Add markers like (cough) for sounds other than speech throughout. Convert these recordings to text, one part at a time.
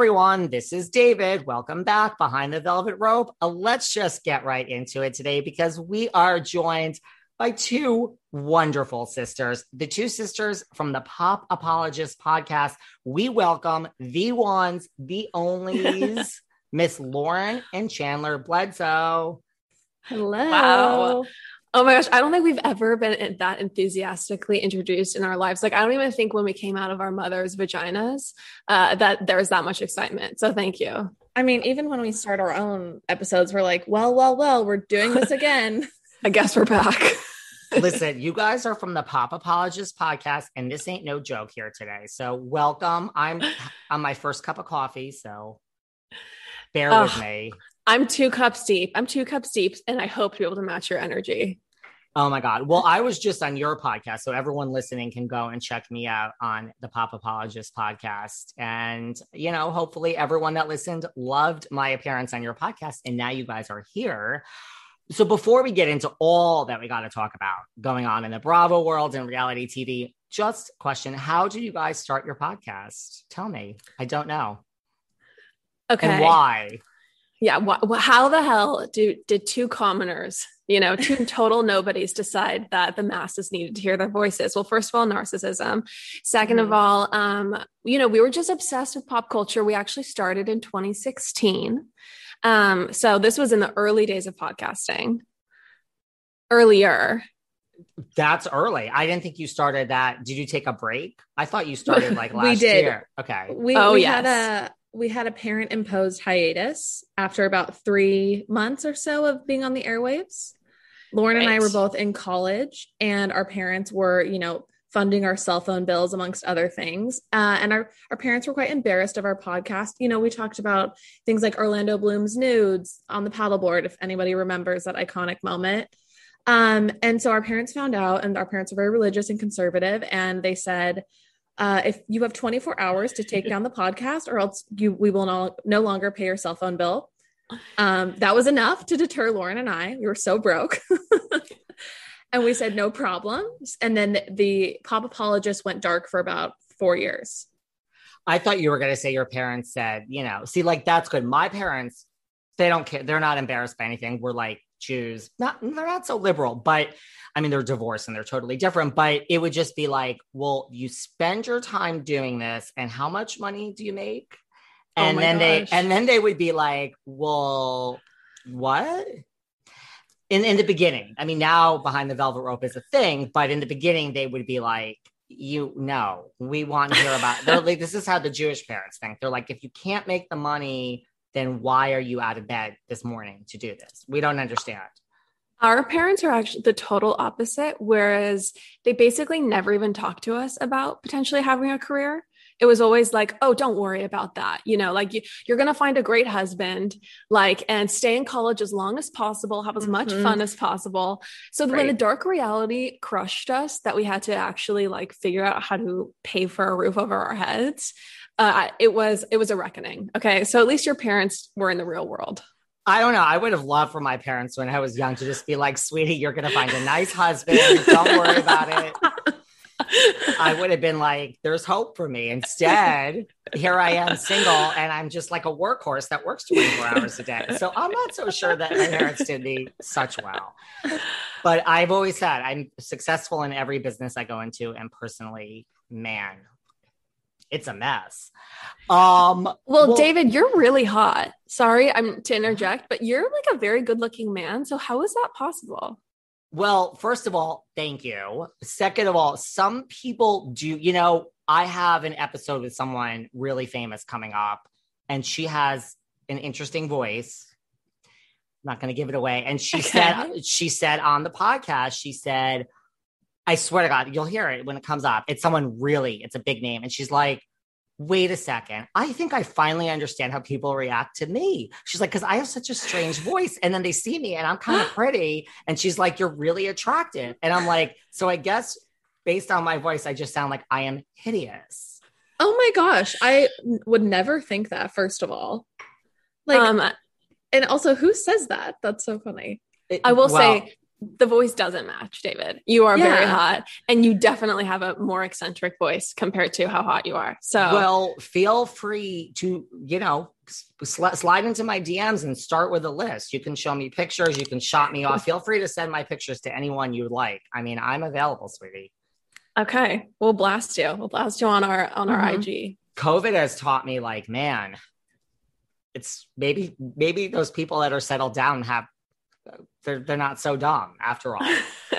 Everyone, this is David. Welcome back behind the velvet rope. Uh, let's just get right into it today because we are joined by two wonderful sisters, the two sisters from the Pop Apologist podcast. We welcome the ones, the onlys, (laughs) Miss Lauren and Chandler Bledsoe. Hello. Wow. Oh my gosh, I don't think we've ever been that enthusiastically introduced in our lives. Like, I don't even think when we came out of our mother's vaginas uh, that there was that much excitement. So, thank you. I mean, even when we start our own episodes, we're like, well, well, well, we're doing this again. (laughs) (laughs) I guess we're back. Listen, you guys are from the Pop Apologist podcast, and this ain't no joke here today. So, welcome. I'm on my first cup of coffee, so bear with Ugh. me. I'm two cups deep. I'm two cups deep, and I hope to be able to match your energy. Oh my God. Well, I was just on your podcast. So everyone listening can go and check me out on the Pop Apologist podcast. And, you know, hopefully everyone that listened loved my appearance on your podcast. And now you guys are here. So before we get into all that we got to talk about going on in the Bravo world and reality TV, just question How did you guys start your podcast? Tell me. I don't know. Okay. And why? Yeah. Wh- wh- how the hell do did two commoners, you know, two (laughs) total nobodies decide that the masses needed to hear their voices? Well, first of all, narcissism. 2nd of all, um, you know, we were just obsessed with pop culture. We actually started in 2016. Um, so this was in the early days of podcasting. Earlier. That's early. I didn't think you started that. Did you take a break? I thought you started (laughs) like last We did. year. Okay. we Oh, we yes. had a we had a parent imposed hiatus after about three months or so of being on the airwaves. Lauren and I were both in college, and our parents were, you know, funding our cell phone bills amongst other things. Uh, and our our parents were quite embarrassed of our podcast. You know, we talked about things like Orlando Bloom's nudes on the paddleboard, if anybody remembers that iconic moment. Um, and so our parents found out, and our parents are very religious and conservative, and they said, uh, if you have 24 hours to take down the podcast, or else you we will no, no longer pay your cell phone bill. Um, that was enough to deter Lauren and I. We were so broke. (laughs) and we said no problems. And then the, pop apologist went dark for about four years. I thought you were going to say your parents said, you know, see, like that's good. My parents, they don't care. They're not embarrassed by anything. We're like Jews. Not, they're not so liberal, but I mean, they're divorced and they're totally different. But it would just be like, well, you spend your time doing this, and how much money do you make? Oh And my then they and then they would be like, well, what? In in the beginning, I mean, now behind the velvet rope is a thing, but in the beginning, they would be like, you know, we want to hear about. They're (laughs) like, this is how the Jewish parents think. They're like, if you can't make the money, then why are you out of bed this morning to do this? We don't understand. Our parents are actually the total opposite, whereas they basically never even talked to us about potentially having a career. it was always like, oh, don't worry about that. You know, like you, you're going to find a great husband, like, and stay in college as long as possible, have as much Mhm. fun as possible. So when the dark reality crushed us, that we had to actually like figure out how to pay for a roof over our heads, uh, it was it was a reckoning. Okay, so at least your parents were in the real world. I don't know. I would have loved for my parents when I was young to just be like, sweetie, you're going to find a nice husband. Don't worry about it. (laughs) I would have been like, there's hope for me. Instead, here I am single and I'm just like a workhorse that works 24 hours a day. So I'm not so sure that my parents did me such well. But I've always said I'm successful in every business I go into. And personally, man, it's a mess. Um, Well, David, you're really hot. Sorry, I'm to interject, but you're like a very good-looking man. So how is that possible? Well, first of all, thank you. Second of all, some people do, you know, I have an episode with someone really famous coming up, and she has an interesting voice. I'm not going to give it away. And she said, she said on the podcast, she said, I swear to God, you'll hear it when it comes up. It's someone really, it's a big name. And she's like, wait a second. I think I finally understand how people react to me. She's like, because I have such a strange (gasps) voice. And then they see me and I'm kind of (gasps) pretty. And she's like, you're really attractive. And I'm like, so I guess based on my voice, I just sound like I am hideous. Oh my gosh, I would never think that. First of all, like, um, and also, who says that? That's so funny. It- I will well, say the voice doesn't match, David. You are very hot, and you definitely have a more eccentric voice compared to how hot you are. So, Well, feel free to, you know, sl- slide into my DMs and start with a list. You can show me pictures. You can shot me off. Feel free to send my pictures to anyone you like. I mean, I'm available, sweetie. okay, we'll blast you. We'll blast you on our on our Mhm. IG. COVID has taught me, like, man, it's maybe maybe those people that are settled down have they're they're not so dumb after all. (laughs)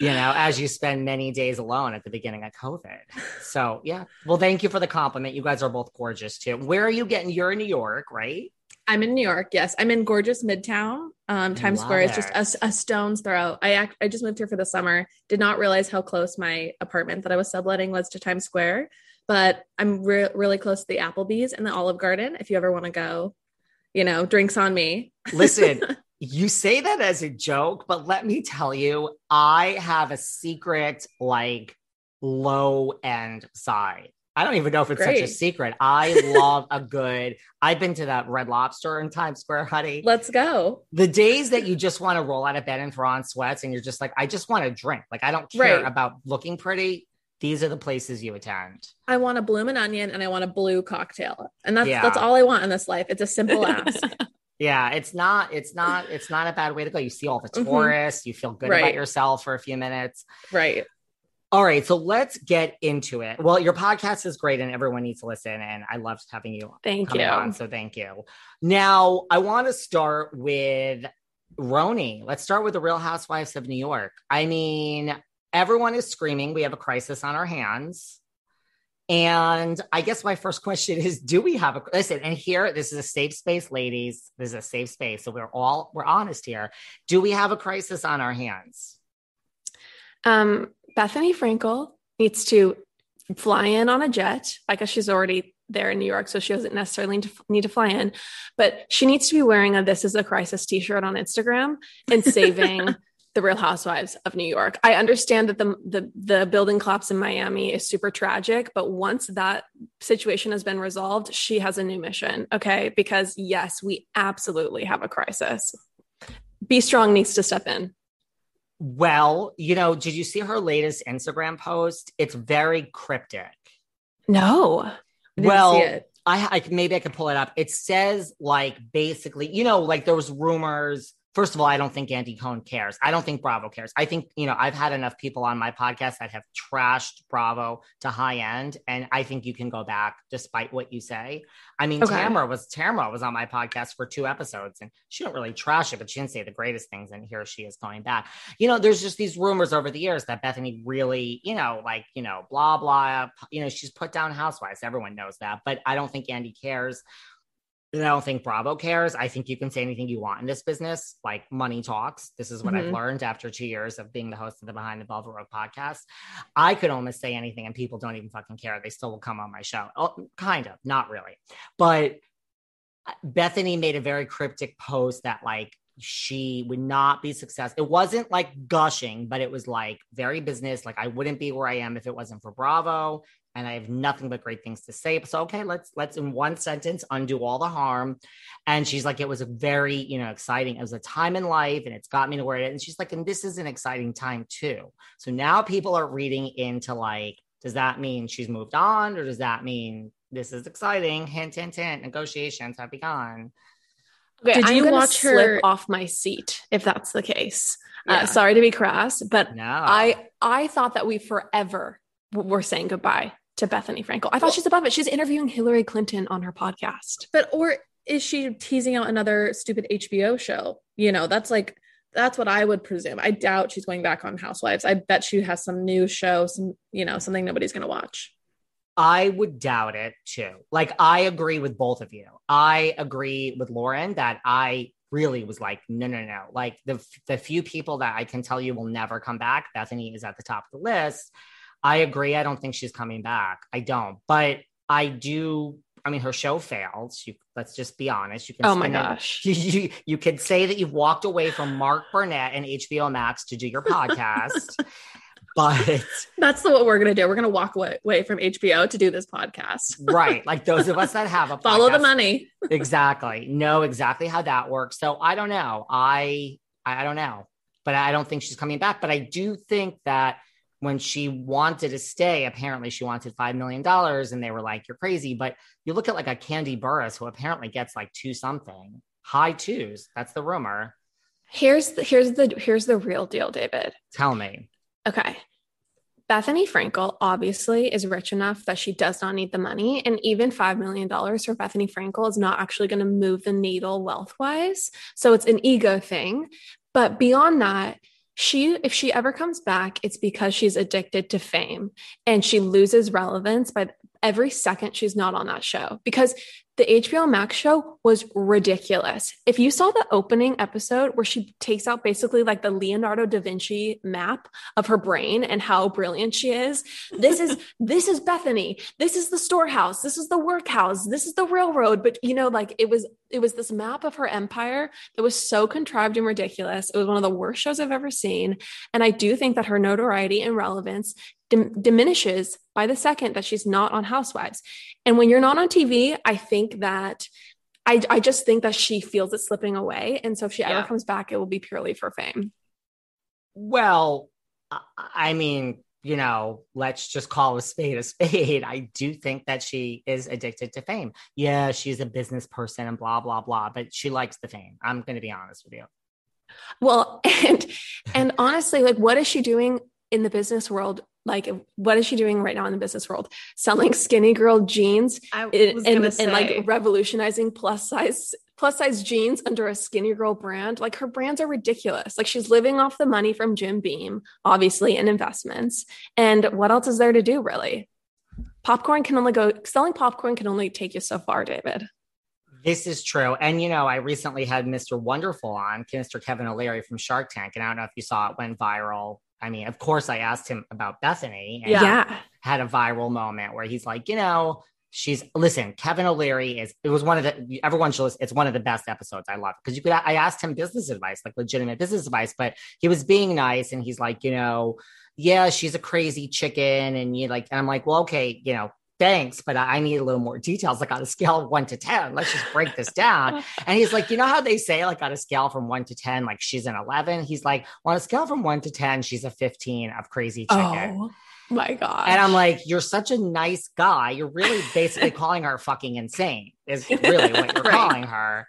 you know, as you spend many days alone at the beginning of COVID. So yeah. Well, thank you for the compliment. You guys are both gorgeous too. Where are you getting? You're in New York, right? I'm in New York. Yes, I'm in gorgeous Midtown. Um, Times Love Square is just a, a stone's throw. I act, I just moved here for the summer. Did not realize how close my apartment that I was subletting was to Times Square, but I'm re- really close to the Applebee's and the Olive Garden. If you ever want to go, you know, drinks on me. Listen, (laughs) you say that as a joke, but let me tell you, I have a secret like low end side. I don't even know if it's such a secret. I (laughs) love a good. I've been to that Red Lobster in Times Square, honey. Let's go. the days that you just want to roll out of bed and throw on sweats and you're just like, I just want to drink. Like I don't care Right. about looking pretty. These are the places you attend. I want a bloomin' onion and I want a blue cocktail, and that's Yeah. that's all I want in this life. It's a simple (laughs) ask. Yeah, it's not, it's not, it's not a bad way to go. You see all the Mhm. tourists, you feel good about yourself for a few minutes. right. All right, so let's get into it. Well, your podcast is great and everyone needs to listen. And I loved having you Thank you. on. So thank you. Now, I want to start with RHONY. Let's start with the Real Housewives of New York. I mean, everyone is screaming. We have a crisis on our hands. And I guess my first question is do we have a listen? And here, this is a safe space, ladies. This is a safe space. So we're all we're honest here. Do we have a crisis on our hands? Um, Bethenny Frankel needs to fly in on a jet. I guess she's already there in New York, so she doesn't necessarily need to, need to fly in, but she needs to be wearing a "This Is a Crisis" T-shirt on Instagram and saving (laughs) the Real Housewives of New York. I understand that the the the building collapse in Miami is super tragic, but once that situation has been resolved, she has a new mission. Okay, because yes, we absolutely have a crisis. B Strong needs to step in. Well, you know, did you see her latest Instagram post? It's very cryptic. No. Well. I, I maybe I could pull it up. It says like basically, you know, like there was rumors. First of all, I don't think Andy Cohen cares. I don't think Bravo cares. I think, you know, I've had enough people on my podcast that have trashed Bravo to high end. And I think you can go back despite what you say. I mean, Okay. Tamara was Tamara was on my podcast for two episodes and she didn't really trash it, but she didn't say the greatest things. And here she is going back. You know, there's just these rumors over the years that Bethenny really, you know, like, you know, blah, blah, you know, she's put down housewives. Everyone knows that. But I don't think Andy cares I don't think Bravo cares. I think you can say anything you want in this business. Like money talks. This is what I've Mhm. learned after two years of being the host of the Behind the Velvet Rope podcast. I could almost say anything and people don't even fucking care. They still will come on my show. Oh, kind of, not really. But Bethenny made a very cryptic post that like she would not be successful. It wasn't like gushing, but it was like very business. Like I wouldn't be where I am if it wasn't for Bravo. And I have nothing but great things to say. So okay, let's let's in one sentence undo all the harm. And she's like, it was a very, you know, exciting. It was a time in life and it's got me to where it is. And she's like, and this is an exciting time too. So now people are reading into like, does that mean she's moved on? Or does that mean this is exciting? Hint, hint, hint. Negotiations have begun. Okay, Did I'm you gonna watch slip her- off my seat if that's the case? Yeah. Uh, sorry to be crass, but No. I I thought that we forever were saying goodbye to Bethenny Frankel. I thought she's above it. She's interviewing Hillary Clinton on her podcast. But or is she teasing out another stupid HBO show? You know, that's like that's what I would presume. I doubt she's going back on Housewives. I bet she has some new show, some you know, something nobody's going to watch. I would doubt it too. Like, I agree with both of you. I agree with Lauren that I really was like, no, no, no. Like, the, the few people that I can tell you will never come back, Bethenny is at the top of the list. I agree. I don't think she's coming back. I don't. But I do. I mean, her show failed. You, let's just be honest. You can Oh my spin it- gosh. (laughs) You, you, you could say that you've walked away from Mark Burnett and HBO Max to do your podcast, (laughs) but That's the, what we're going to do. We're going to walk away, from HBO to do this podcast. (laughs) right, like those of us that have a Follow the money. exactly know exactly how that works so i don't know i I don't know but i don't think she's coming back but i do think that when she wanted to stay apparently she wanted five million dollars and they were like you're crazy but you look at like a Kandi Burruss who apparently gets like two something high twos that's the rumor Here's the here's the here's the real deal, David. tell me Okay. Bethenny Frankel obviously is rich enough that she does not need the money. And even $5 million for Bethenny Frankel is not actually going to move the needle wealth wise. So it's an ego thing. But beyond that, she, if she ever comes back, it's because she's addicted to fame and she loses relevance by every second she's not on that show. Because the HBO Max show was ridiculous. If you saw the opening episode where she takes out basically like the Leonardo da Vinci map of her brain and how brilliant she is, this is (laughs) this is Bethenny. This is the storehouse. This is the workhouse. This is the railroad. But you know, like it was it was this map of her empire that was so contrived and ridiculous. It was one of the worst shows I've ever seen. And I do think that her notoriety and relevance dim- diminishes by the second that she's not on Housewives. And when you're not on TV, I think that I, I just think that she feels it slipping away. And so if she Yeah. ever comes back, it will be purely for fame. Well, I- I mean, you know, let's just call a spade a spade. (laughs) I do think that she is addicted to fame. Yeah, she's a business person and blah blah blah, but she likes the fame. I'm going to be honest with you. Well, (laughs) and and honestly, like what is she doing in the business world? Like what is she doing right now in the business world? Selling Skinnygirl jeans I and, was and, gonna and like revolutionizing plus size plus size jeans under a Skinnygirl brand. Like her brands are ridiculous. Like she's living off the money from Jim Beam, obviously, and investments. And what else is there to do, really? Popcorn can only go selling popcorn can only take you so far, David. This is true. And, you know, I recently had Mr. Wonderful on, Mr. Kevin O'Leary from Shark Tank. And I don't know if you saw it went viral. I mean, of course, I asked him about Bethenny and Yeah. had a viral moment where he's like, you know, she's listen, Kevin O'Leary is it was one of the everyone should listen, it's one of the best episodes. I love because you could I asked him business advice, like legitimate business advice, but he was being nice and he's like, you know, yeah, she's a crazy chicken. And you like, and I'm like, well, okay, you know, thanks, but I need a little more details, like on a scale of one to 10. Let's just break this down. (laughs) And he's like, you know how they say, like, on a scale from one to 10, like she's an 11? He's like, on a scale from one to 10, she's a 15 of crazy chicken. Oh my god. And I'm like, you're such a nice guy. You're really basically calling her fucking insane, is really what (laughs) you're Right. calling her.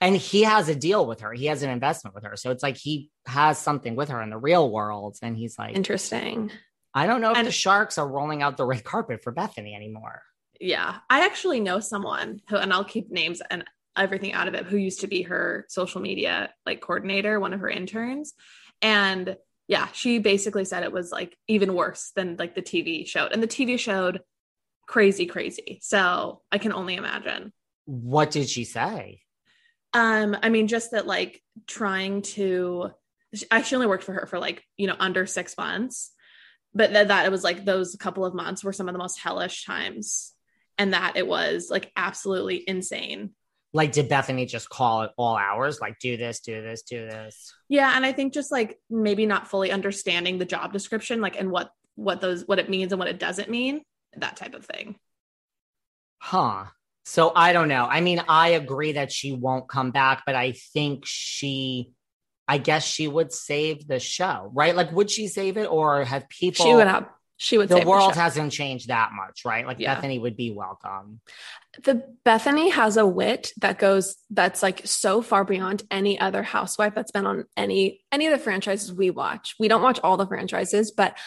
And he has a deal with her. He has an investment with her. So it's like he has something with her in the real world. And he's like, interesting. I don't know if And- the sharks are rolling out the red carpet for Bethenny anymore. Yeah, I actually know someone who, and I'll keep names and everything out of it, who used to be her social media like coordinator, one of her interns. And yeah, she basically said it was like even worse than like the TV showed. And the TV showed crazy, crazy. So I can only imagine. What did she say? Um, I mean, just that like trying to I she only worked for her for like, you know, under six months. But that, that it was like those couple of months were some of the most hellish times. And that it was like absolutely insane. Like, did Bethenny just call at all hours? Like, do this, do this, do this. Yeah. And I think just like maybe not fully understanding the job description, like and what what those what it means and what it doesn't mean, that type of thing. Huh. So I don't know. I mean, I agree that she won't come back, but I think she I guess she would save the show, right? Like, would she save it or have people? She would have. She would. The world the hasn't changed that much, right? Like Yeah. Bethenny would be welcome. The Bethenny has a wit that goes that's like so far beyond any other housewife that's been on any any of the franchises we watch. We don't watch all the franchises, but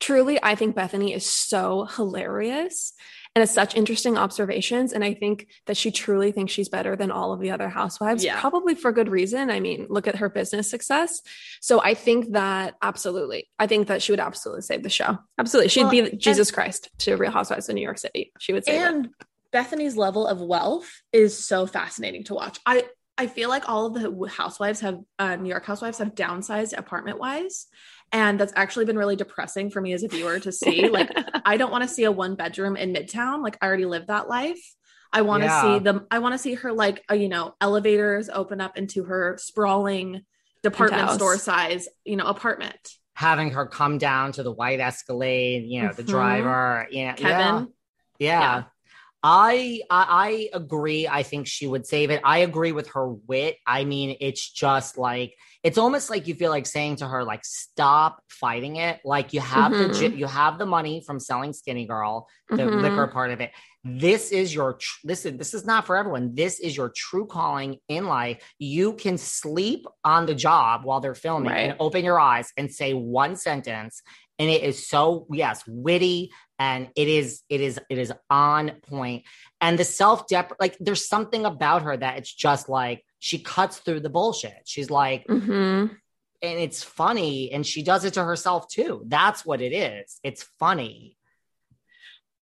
truly I think Bethenny is so hilarious and it's such interesting observations and I think that she truly thinks she's better than all of the other housewives Yeah. probably for good reason. I mean, look at her business success. So I think that absolutely. I think that she would absolutely save the show. Absolutely. She'd Well, be and- Jesus Christ to Real Housewives of New York City. She would it. and Bethenny's level of wealth is so fascinating to watch. I I feel like all of the housewives have uh, New York housewives have downsized apartment wise, and that's actually been really depressing for me as a viewer to see. like, (laughs) I don't want to see a one bedroom in Midtown. Like, I already lived that life. I want to Yeah. see them. I want to see her like uh, you know elevators open up into her sprawling department Penthouse. store size you know apartment. Having her come down to the white Escalade, you know, the Mhm. driver, you know, Kevin. yeah. Yeah. Yeah. I, I I agree. I think she would save it. I agree with her wit. I mean, it's just like it's almost like you feel like saying to her, like, stop fighting it. Like you have the Mhm. j- you have the money from selling Skinnygirl, the Mhm. liquor part of it. This is your tr- this is this is not for everyone. This is your true calling in life. You can sleep on the job while they're filming and open your eyes and say one sentence and it is so yes witty and it is it is it is on point. And the self dep like there's something about her that it's just like she cuts through the bullshit. She's like Mhm. and it's funny and she does it to herself too. That's what it is. It's funny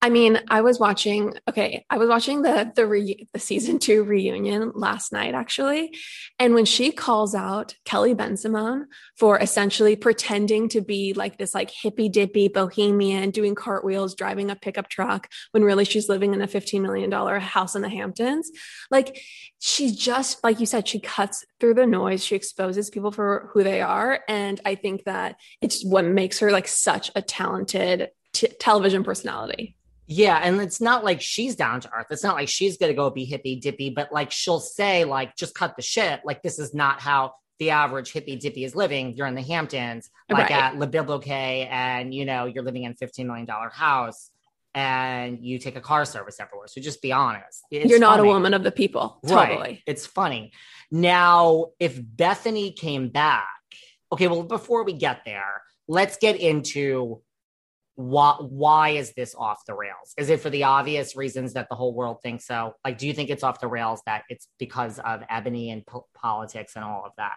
I mean, I was watching. Okay, I was watching the the re, the season two reunion last night, actually, and when she calls out Kelly Bensimon for essentially pretending to be like this like hippy dippy bohemian, doing cartwheels, driving a pickup truck, when really she's living in a fifteen million dollar house in the Hamptons, like she just like you said, she cuts through the noise. She exposes people for who they are, and I think that it's what makes her like such a talented t- television personality. Yeah and it's not like she's down to earth it's not like she's gonna go be hippy dippy but like she'll say like just cut the shit like this is not how the average hippy dippy is living you're in the hamptons like Right. at la biblioque and you know you're living in a 15 million dollar house and you take a car service everywhere so just be honest It's You're not funny. a woman of the people. Right. Totally. It's funny. Now, if Bethenny came back, okay, well, before we get there, let's get into why why is this off the rails? Is it for the obvious reasons that the whole world thinks so? Like, do you think it's off the rails that it's because of Eboni and po- politics and all of that?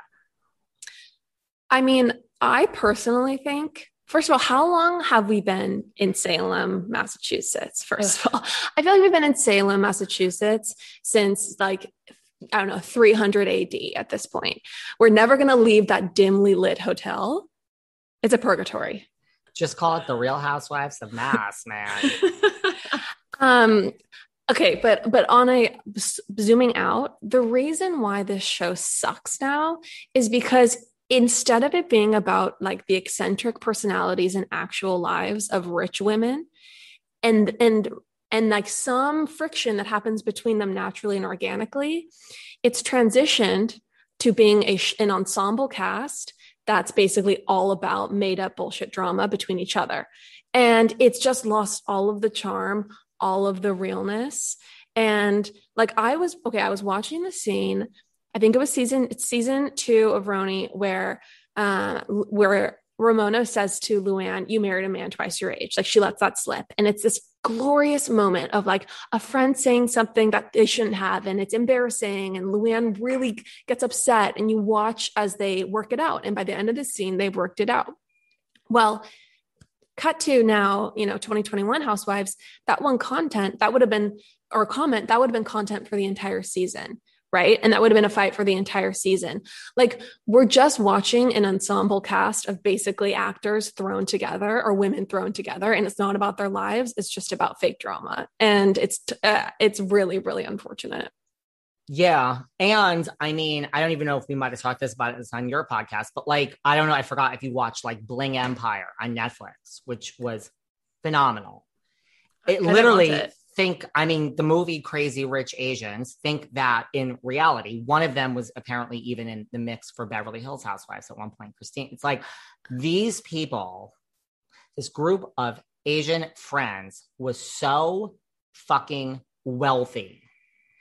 I mean, I personally think, first of all, how long have we been in Salem, Massachusetts? First of all, I feel like we've been in Salem, Massachusetts since like, I don't know, 300 AD at this point. We're never going to leave that dimly lit hotel. It's a purgatory. Just call it the Real Housewives of Mass, man. (laughs) Um, okay, but but on a zooming out, the reason why this show sucks now is because instead of it being about like the eccentric personalities and actual lives of rich women, and and and like some friction that happens between them naturally and organically, it's transitioned to being a an ensemble cast that's basically all about made up bullshit drama between each other. And it's just lost all of the charm, all of the realness. And like I was, okay, I was watching the scene. I think it was season, it's season two of RHONY where, uh, where Ramona says to Luann, you married a man twice your age. Like she lets that slip. And it's this glorious moment of like a friend saying something that they shouldn't have. And it's embarrassing. And Luann really gets upset. And you watch as they work it out. And by the end of the scene, they've worked it out. Well, cut to now, you know, 2021 housewives, that one content that would have been or comment, that would have been content for the entire season. Right. And that would have been a fight for the entire season. Like, we're just watching an ensemble cast of basically actors thrown together or women thrown together. And it's not about their lives. It's just about fake drama. And it's, uh, it's really, really unfortunate. Yeah. And I mean, I don't even know if we might have talked this about this on your podcast, but like, I don't know. I forgot if you watched like Bling Empire on Netflix, which was phenomenal. It literally it. Think, I mean, the movie Crazy Rich Asians think that in reality, one of them was apparently even in the mix for Beverly Hills Housewives at one point, Christine. It's like these people, this group of Asian friends was so fucking wealthy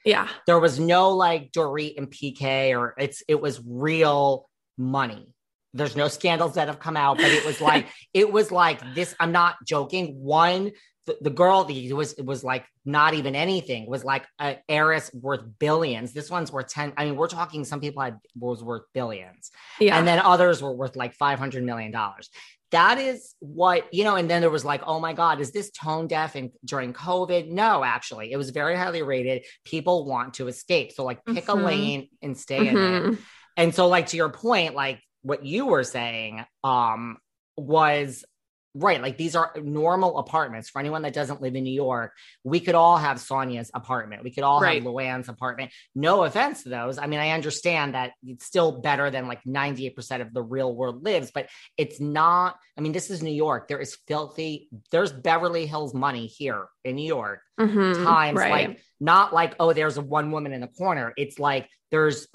yeah. There was no like Dorit and PK or it's it was real money. There's no scandals that have come out, but it was like (laughs) it was like this. I'm not joking. One, the, the girl the was it was like not even anything. Was like an heiress worth billions. This one's worth ten. I mean, we're talking. Some people had was worth billions, yeah, and then others were worth like five hundred million dollars that is what you know and then there was like oh my god is this tone deaf and during covid no actually it was very highly rated people want to escape so like pick mm-hmm. a lane and stay mm-hmm. in it mm-hmm. and so like to your point like what you were saying um was right like these are normal apartments for anyone that doesn't live in new york we could all have sonja's apartment we could all right. have luann's apartment no offense to those i mean i understand that it's still better than like 98% of the real world lives but it's not i mean this is new york there is filthy there's beverly hills money here in new york mm-hmm. times right. like not like oh there's a one woman in the corner it's like there's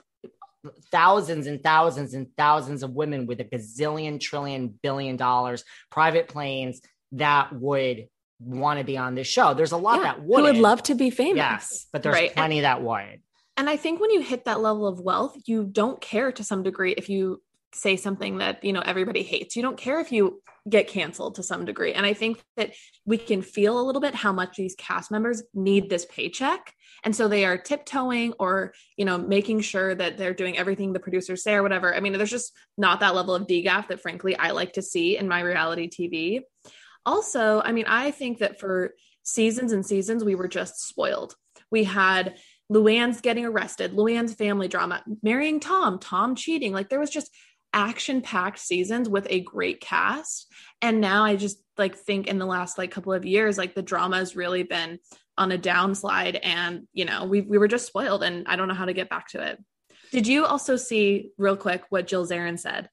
thousands and thousands and thousands of women with a gazillion trillion billion dollars private planes that would want to be on this show. There's a lot yeah, that would would love to be famous. Yes but there's right. plenty and, that would. And i think when you hit that level of wealth you don't care to some degree if you say something that you know everybody hates. You don't care if you get canceled to some degree. And i think that we can feel a little bit how much these cast members need this paycheck and so they are tiptoeing or you know making sure that they're doing everything the producers say or whatever i mean there's just not that level of degaff that frankly i like to see in my reality tv also i mean i think that for seasons and seasons we were just spoiled we had Luann's getting arrested, Luann's family drama, marrying Tom, Tom cheating. Like there was just action packed seasons with a great cast. And now I just like think in the last like couple of years, like the drama has really been on a downslide and, you know, we, we were just spoiled and I don't know how to get back to it. Did you also see real quick what Jill Zarin said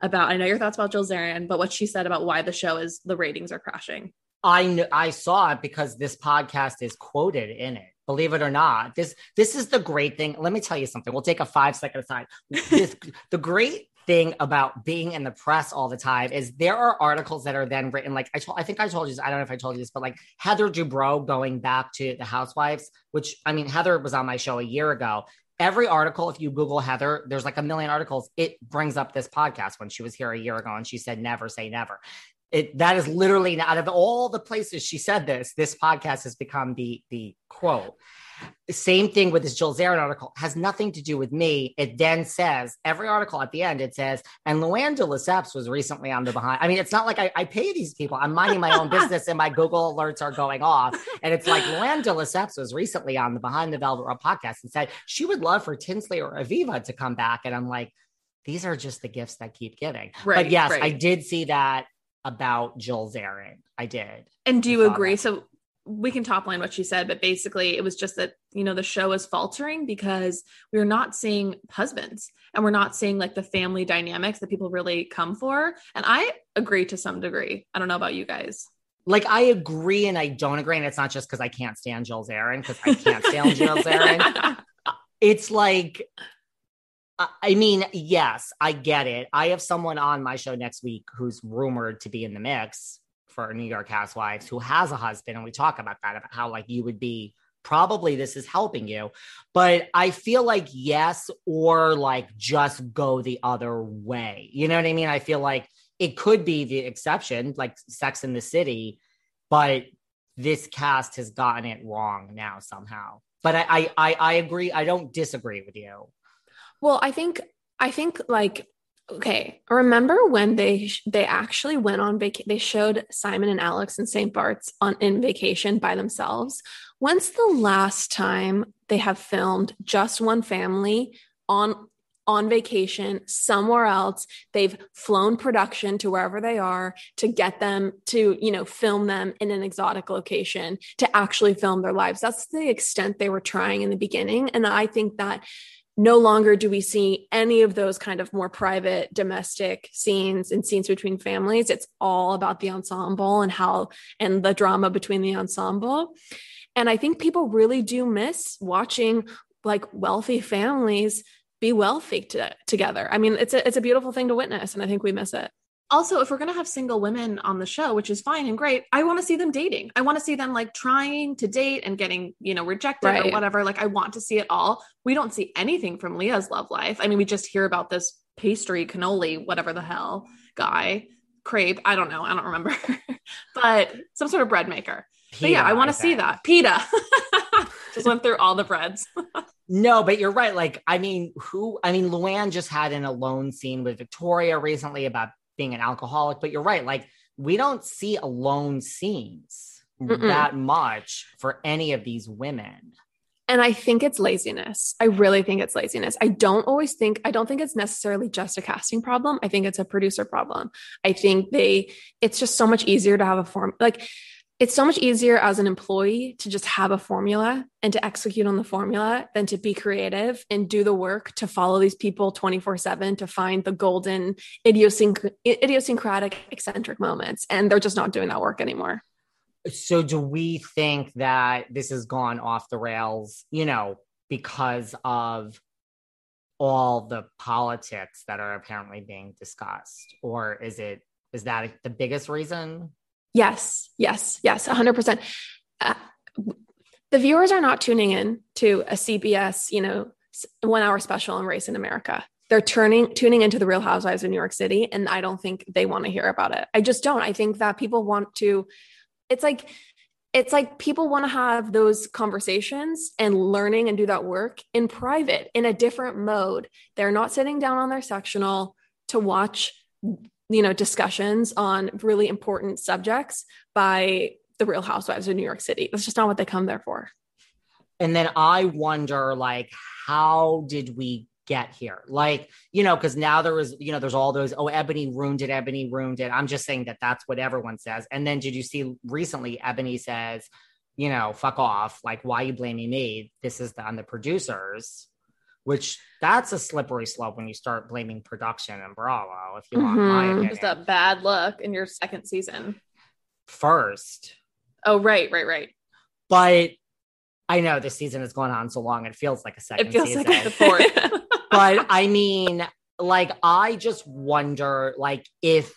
about, I know your thoughts about Jill Zarin, but what she said about why the show is the ratings are crashing? I kn- I saw it because this podcast is quoted in it. Believe it or not, this this is the great thing. Let me tell you something. We'll take a five second aside. This, (laughs) the great thing about being in the press all the time is there are articles that are then written like I told I think I told you this, I don't know if I told you this, but like Heather Dubrow going back to the Housewives, which I mean Heather was on my show a year ago. Every article, if you Google Heather, there's like a million articles. It brings up this podcast when she was here a year ago and she said never say never. It that is literally out of all the places she said this, this podcast has become the the quote. Same thing with this Jill Zarin article has nothing to do with me. It then says every article at the end, it says, and Luann de Lesseps was recently on the behind. I mean, it's not like I, I pay these people. I'm minding my own business and my Google alerts are going off. And it's like Luann de Lesseps was recently on the Behind the Velvet Rope podcast and said she would love for Tinsley or Aviva to come back. And I'm like, these are just the gifts that keep giving. Right, but yes, right. I did see that about Jill Zarin. I did. And do you agree? That. So we can top line what she said, but basically it was just that, you know, the show is faltering because we're not seeing husbands and we're not seeing like the family dynamics that people really come for. And I agree to some degree. I don't know about you guys. Like I agree and I don't agree. And it's not just because I can't stand Jill Zarin, because I can't stand Jill (laughs) Zarin. (laughs) It's like I mean, yes, I get it. I have someone on my show next week who's rumored to be in the mix for New York Housewives who has a husband, and we talk about that about how like you would be probably this is helping you. But I feel like yes, or like just go the other way. You know what I mean? I feel like it could be the exception, like Sex in the City, but this cast has gotten it wrong now somehow. But I I I agree. I don't disagree with you. Well, I think I think like okay remember when they they actually went on vacation they showed simon and alex and st bart's on in vacation by themselves? When's the last time they have filmed just one family on on vacation somewhere else? They've flown production to wherever they are to get them to you know film them in an exotic location to actually film their lives. That's the extent they were trying in the beginning. And i think that no longer do we see any of those kind of more private domestic scenes and scenes between families it's all about the ensemble and how and the drama between the ensemble and i think people really do miss watching like wealthy families be wealthy to, together. I mean, it's a it's a beautiful thing to witness, and I think we miss it. Also, if we're gonna have single women on the show, which is fine and great, I want to see them dating. I want to see them like trying to date and getting you know rejected Right. or whatever. Like, I want to see it all. We don't see anything from Leah's love life. I mean, we just hear about this pastry cannoli, whatever the hell guy, crepe. I don't know. I don't remember, (laughs) but some sort of bread maker. but yeah, I want to see that pita. (laughs) just went through all the breads. (laughs) No, but you're right. Like, I mean, who? I mean, Luann just had an alone scene with Victoria recently about being an alcoholic. But you're right. Like, we don't see alone scenes Mm-mm. that much for any of these women. And I think it's laziness. I really think it's laziness. I don't always think, I don't think it's necessarily just a casting problem. I think it's a producer problem. I think they, it's just so much easier to have a form, like, it's so much easier as an employee to just have a formula and to execute on the formula than to be creative and do the work to follow these people 24 7 to find the golden idiosync- idiosyncratic eccentric moments. And they're just not doing that work anymore. So, do we think that this has gone off the rails, you know, because of all the politics that are apparently being discussed? Or is it, is that the biggest reason? Yes, yes, yes, 100%. Uh, the viewers are not tuning in to a CBS, you know, one hour special on race in America. They're turning tuning into the Real Housewives of New York City, and I don't think they want to hear about it. I just don't. I think that people want to. It's like it's like people want to have those conversations and learning and do that work in private in a different mode. They're not sitting down on their sectional to watch you know discussions on really important subjects by the real housewives of new york city that's just not what they come there for And then I wonder, like, how did we get here? Like, you know, because now there was, you know, there's all those, oh, Eboni ruined it, Eboni ruined it. I'm just saying that that's what everyone says. And then did you see recently, Eboni says, you know, fuck off. Like, why you blaming me? This is the, on the producers, which that's a slippery slope when you start blaming production and Bravo, if you want my Mhm. opinion. Just a bad look in your second season. First. Oh, right, right, right. But I know this season is going on so long, it feels like a second It feels season. like the fourth. (laughs) (laughs) but I mean, like, I just wonder, like, if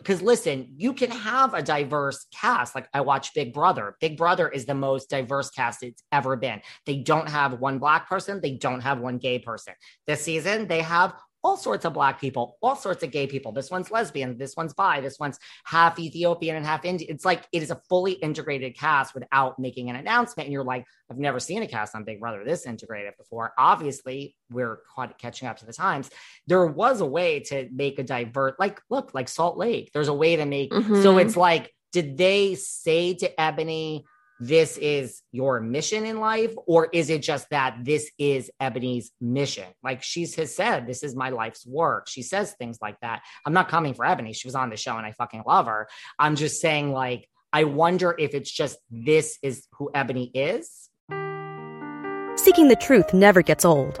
because listen, you can have a diverse cast. Like, I watch Big Brother. Big Brother is the most diverse cast it's ever been. They don't have one black person, they don't have one gay person. This season, they have all sorts of black people, all sorts of gay people. This one's lesbian, this one's bi, this one's half Ethiopian and half Indian. It's like it is a fully integrated cast without making an announcement. And you're like, I've never seen a cast on Big Brother this integrated before. Obviously, we're caught catching up to the times. There was a way to make a divert, like, look, like Salt Lake. There's a way to make so Mhm. it's like, did they say to Eboni, this is your mission in life? Or is it just that this is Eboni's mission? Like she has said, this is my life's work. She says things like that. I'm not coming for Eboni. She was on the show and I fucking love her. I'm just saying, like, I wonder if it's just this is who Eboni is. Seeking the truth never gets old.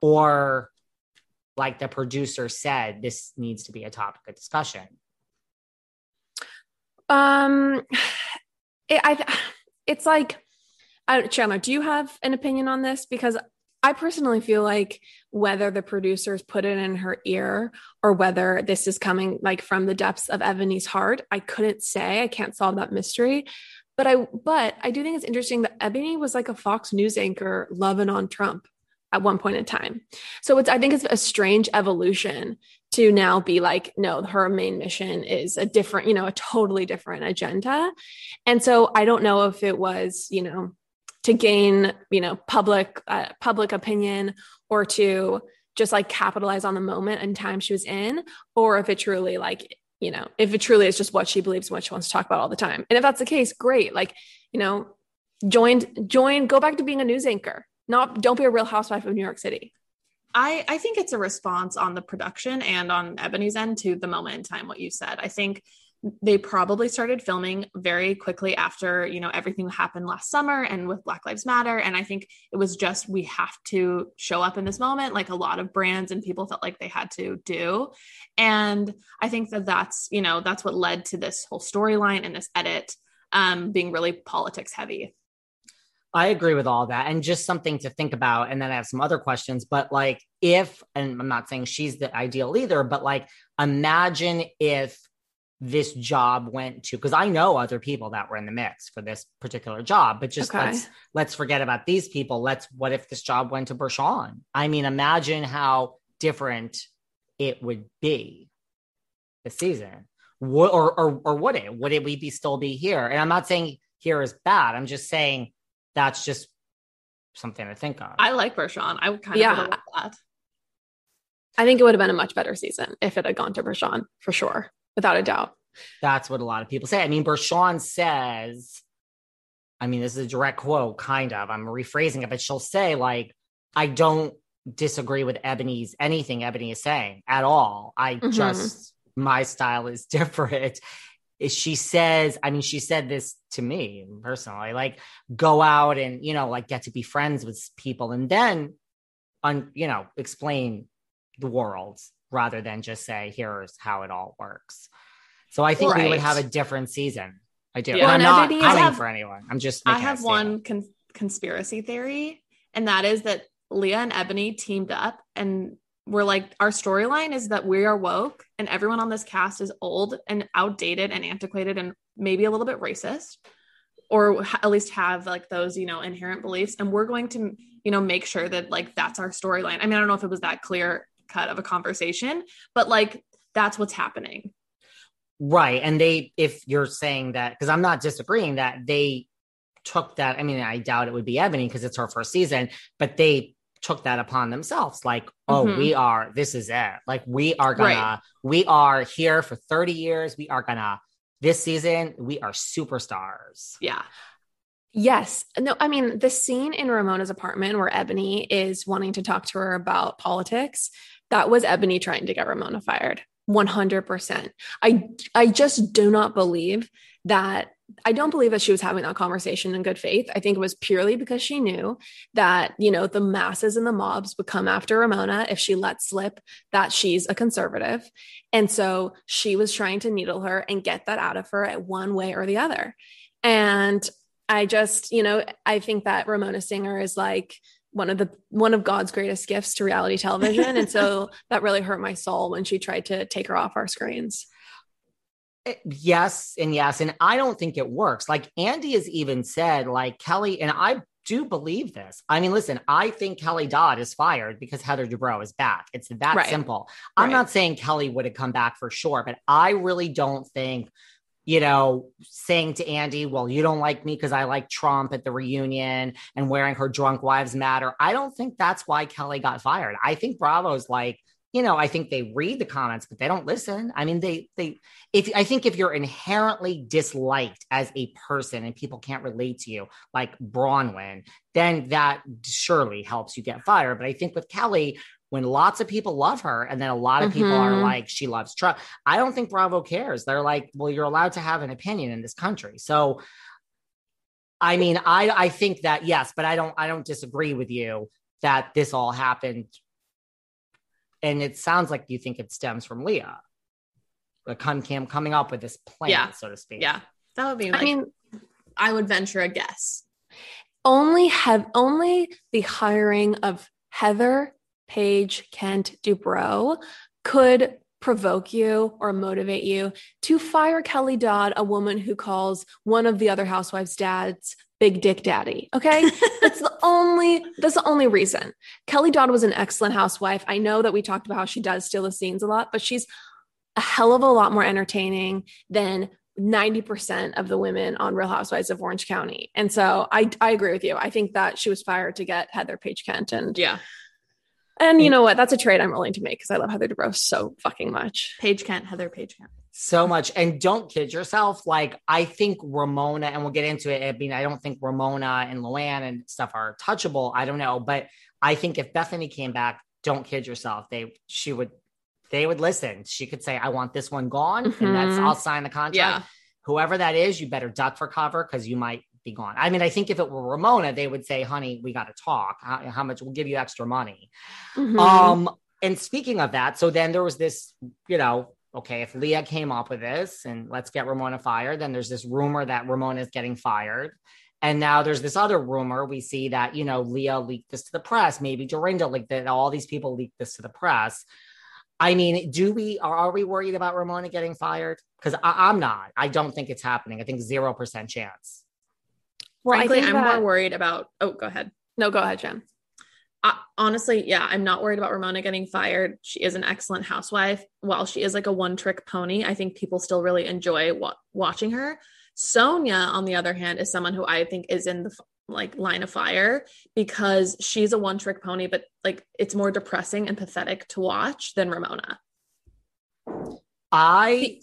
or like the producer said this needs to be a topic of discussion? Um (sighs) it, i (sighs) it's like I, chandler do you have an opinion on this? Because i personally feel like whether the producers put it in her ear or whether this is coming like from the depths of Eboni's heart i couldn't say. I can't solve that mystery. But i but i do think it's interesting that Eboni was like a fox news anchor loving on trump at one point in time. So it's I think it's a strange evolution to now be like no her main mission is a different, you know, a totally different agenda. And so I don't know if it was, you know, to gain, you know, public uh, public opinion or to just like capitalize on the moment and time she was in or if it truly like you know, if it truly is just what she believes and what she wants to talk about all the time. And if that's the case, great. Like, you know, joined, join, go back to being a news anchor not don't be a real housewife of New York City. I, I think it's a response on the production and on Eboni's end to the moment in time, what you said. I think they probably started filming very quickly after you know everything happened last summer and with black lives matter and i think it was just we have to show up in this moment like a lot of brands and people felt like they had to do and i think that that's you know that's what led to this whole storyline and this edit um, being really politics heavy I agree with all that. And just something to think about. And then I have some other questions. But like, if, and I'm not saying she's the ideal either, but like, imagine if this job went to because I know other people that were in the mix for this particular job, but just okay. let's let's forget about these people. Let's what if this job went to Bershan? I mean, imagine how different it would be this season. What or or or would it? Would it we be still be here? And I'm not saying here is bad. I'm just saying that's just something to think of. I like Bershan. I would kind of yeah. that. I think it would have been a much better season if it had gone to Bershan for sure, without a doubt. That's what a lot of people say. I mean, Bershan says, I mean, this is a direct quote, kind of. I'm rephrasing it, but she'll say, like, I don't disagree with Eboni's anything Eboni is saying at all. I Mhm. just my style is (laughs) different. Is She says, I mean, she said this to me personally, like go out and you know, like get to be friends with people, and then, on you know, explain the world rather than just say here's how it all works. So I think we would have a different season. I do. Yeah. And I'm not coming have- for anyone. I'm just. I have one con- conspiracy theory, and that is that Leah and Eboni teamed up and we're like, our storyline is that we are woke and everyone on this cast is old and outdated and antiquated and maybe a little bit racist, or at least have like those, you know, inherent beliefs. And we're going to, you know, make sure that like that's our storyline. I mean, I don't know if it was that clear cut of a conversation, but like that's what's happening. Right. And they, if you're saying that, because I'm not disagreeing that they took that. I mean, I doubt it would be Eboni because it's her first season, but they took that upon themselves. Like, oh, Mhm. we are, this is it. Like, we are gonna, Right. we are here for 30 years. We are gonna, this season, we are superstars. Yeah. Yes. No, I mean, the scene in Ramona's apartment where Eboni is wanting to talk to her about politics, that was Eboni trying to get Ramona fired. 100%. I I just do not believe that I don't believe that she was having that conversation in good faith. I think it was purely because she knew that, you know, the masses and the mobs would come after Ramona if she let slip that she's a conservative. And so she was trying to needle her and get that out of her at one way or the other. And I just, you know, I think that Ramona Singer is like one of the one of God's greatest gifts to reality television. and so (laughs) that really hurt my soul when she tried to take her off our screens. Eh, Yes, and yes. And I don't think it works. Like Andy has even said, like Kelly, and I do believe this. I mean, listen, I think Kelly Dodd is fired because Heather Dubrow is back. It's that Right. simple. I'm Right. not saying Kelly would have come back for sure, but I really don't think, you know, saying to Andy, well, you don't like me because I like Trump at the reunion and wearing her drunk wives matter. I don't think that's why Kelly got fired. I think Bravo's like, you know, I think they read the comments, but they don't listen. I mean, they they if I think if you're inherently disliked as a person and people can't relate to you, like Braunwyn, then that surely helps you get fired. But I think with Kelly, when lots of people love her and then a lot of people are Mhm. like, she loves Trump, I don't think Bravo cares. They're like, well, you're allowed to have an opinion in this country. So I mean, I I think that yes, but I don't I don't disagree with you that this all happened. And it sounds like you think it stems from Leah. Like come cam coming up with this plan, Yeah. so to speak. Yeah. That would be I mean, I would venture a guess. only have only the hiring of Heather Paige Kent Dubrow could provoke you or motivate you to fire Kelly Dodd, a woman who calls one of the other housewives' dads Big Dick Daddy. Okay. (laughs) that's the only that's the only reason. Kelly Dodd was an excellent housewife. I know that we talked about how she does steal the scenes a lot, but she's a hell of a lot more entertaining than 90% of the women on Real Housewives of Orange County. And so I I agree with you. I think that she was fired to get Heather Paige Kent and Yeah. And you know what? That's a trade I'm willing to make because I love Heather Dubrow so fucking much. Paige Kent, Heather Paige Kent. so much. And don't kid yourself. Like, I think Ramona, and we'll get into it. I mean, I don't think Ramona and Luann and stuff are touchable. I don't know. But I think if Bethenny came back, don't kid yourself. They, she would, they would listen. She could say, I want this one gone. And that's, Mhm. I'll sign the contract. Yeah. Whoever that is, you better duck for cover because you might be gone. I mean, I think if it were Ramona, they would say, honey, we got to talk. How, how much we'll give you extra money. Mhm. Um, and speaking of that, so then there was this, you know, okay, if Leah came up with this and let's get Ramona fired, then there's this rumor that Ramona is getting fired. And now there's this other rumor. We see that, you know, Leah leaked this to the press, maybe Dorinda leaked it, all these people leaked this to the press. I mean, do we are, are we worried about Ramona getting fired? Because I'm not. I don't think it's happening. I think zero percent chance. Well, Frankly, I think I'm that- more worried about. Oh, go ahead. No, go ahead, Jen. Uh, honestly, yeah, I'm not worried about Ramona getting fired. She is an excellent housewife. While she is like a one trick pony, I think people still really enjoy wa- watching her. Sonja, on the other hand, is someone who I think is in the like line of fire because she's a one trick pony, but like it's more depressing and pathetic to watch than Ramona. I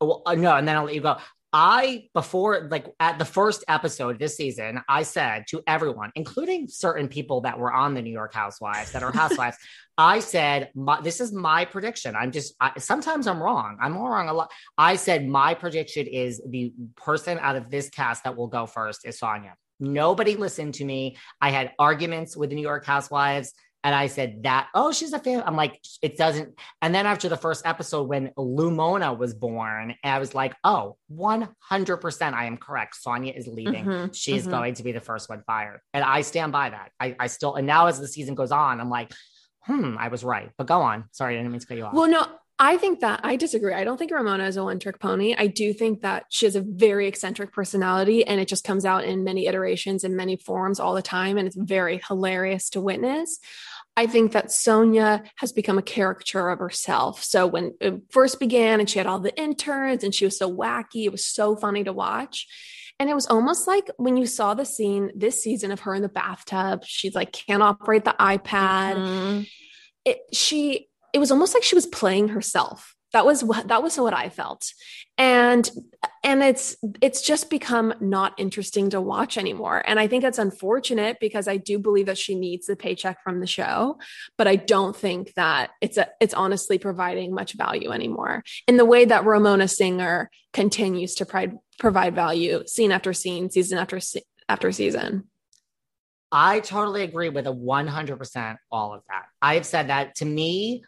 well, uh, no, and then I'll let you go. I before like at the first episode this season, I said to everyone, including certain people that were on the New York Housewives that are (laughs) housewives, I said my, this is my prediction. I'm just I, sometimes I'm wrong. I'm all wrong a lot. I said my prediction is the person out of this cast that will go first is Sonja. Nobody listened to me. I had arguments with the New York Housewives. And I said that, oh, she's a fan. I'm like, it doesn't. And then after the first episode, when Lumona was born, I was like, oh, 100% I am correct. Sonja is leaving. Mhm, She is mhm. going to be the first one fired. And I stand by that. I, I still, and now as the season goes on, I'm like, hmm, I was right. But go on. Sorry, I didn't mean to cut you off. Well, no, I think that I disagree. I don't think Ramona is a one trick pony. I do think that she has a very eccentric personality and it just comes out in many iterations in many forms all the time. And it's very hilarious to witness. I think that Sonja has become a caricature of herself. So when it first began and she had all the interns and she was so wacky, it was so funny to watch. And it was almost like when you saw the scene this season of her in the bathtub, she's like can't operate the iPad. Mm-hmm. It she it was almost like she was playing herself. That was what that was what I felt. And and it's it's just become not interesting to watch anymore. And I think it's unfortunate because I do believe that she needs the paycheck from the show, but I don't think that it's a it's honestly providing much value anymore. In the way that Ramona Singer continues to provide provide value scene after scene, season after se- after season. I totally agree with a 100% all of that. I've said that to me,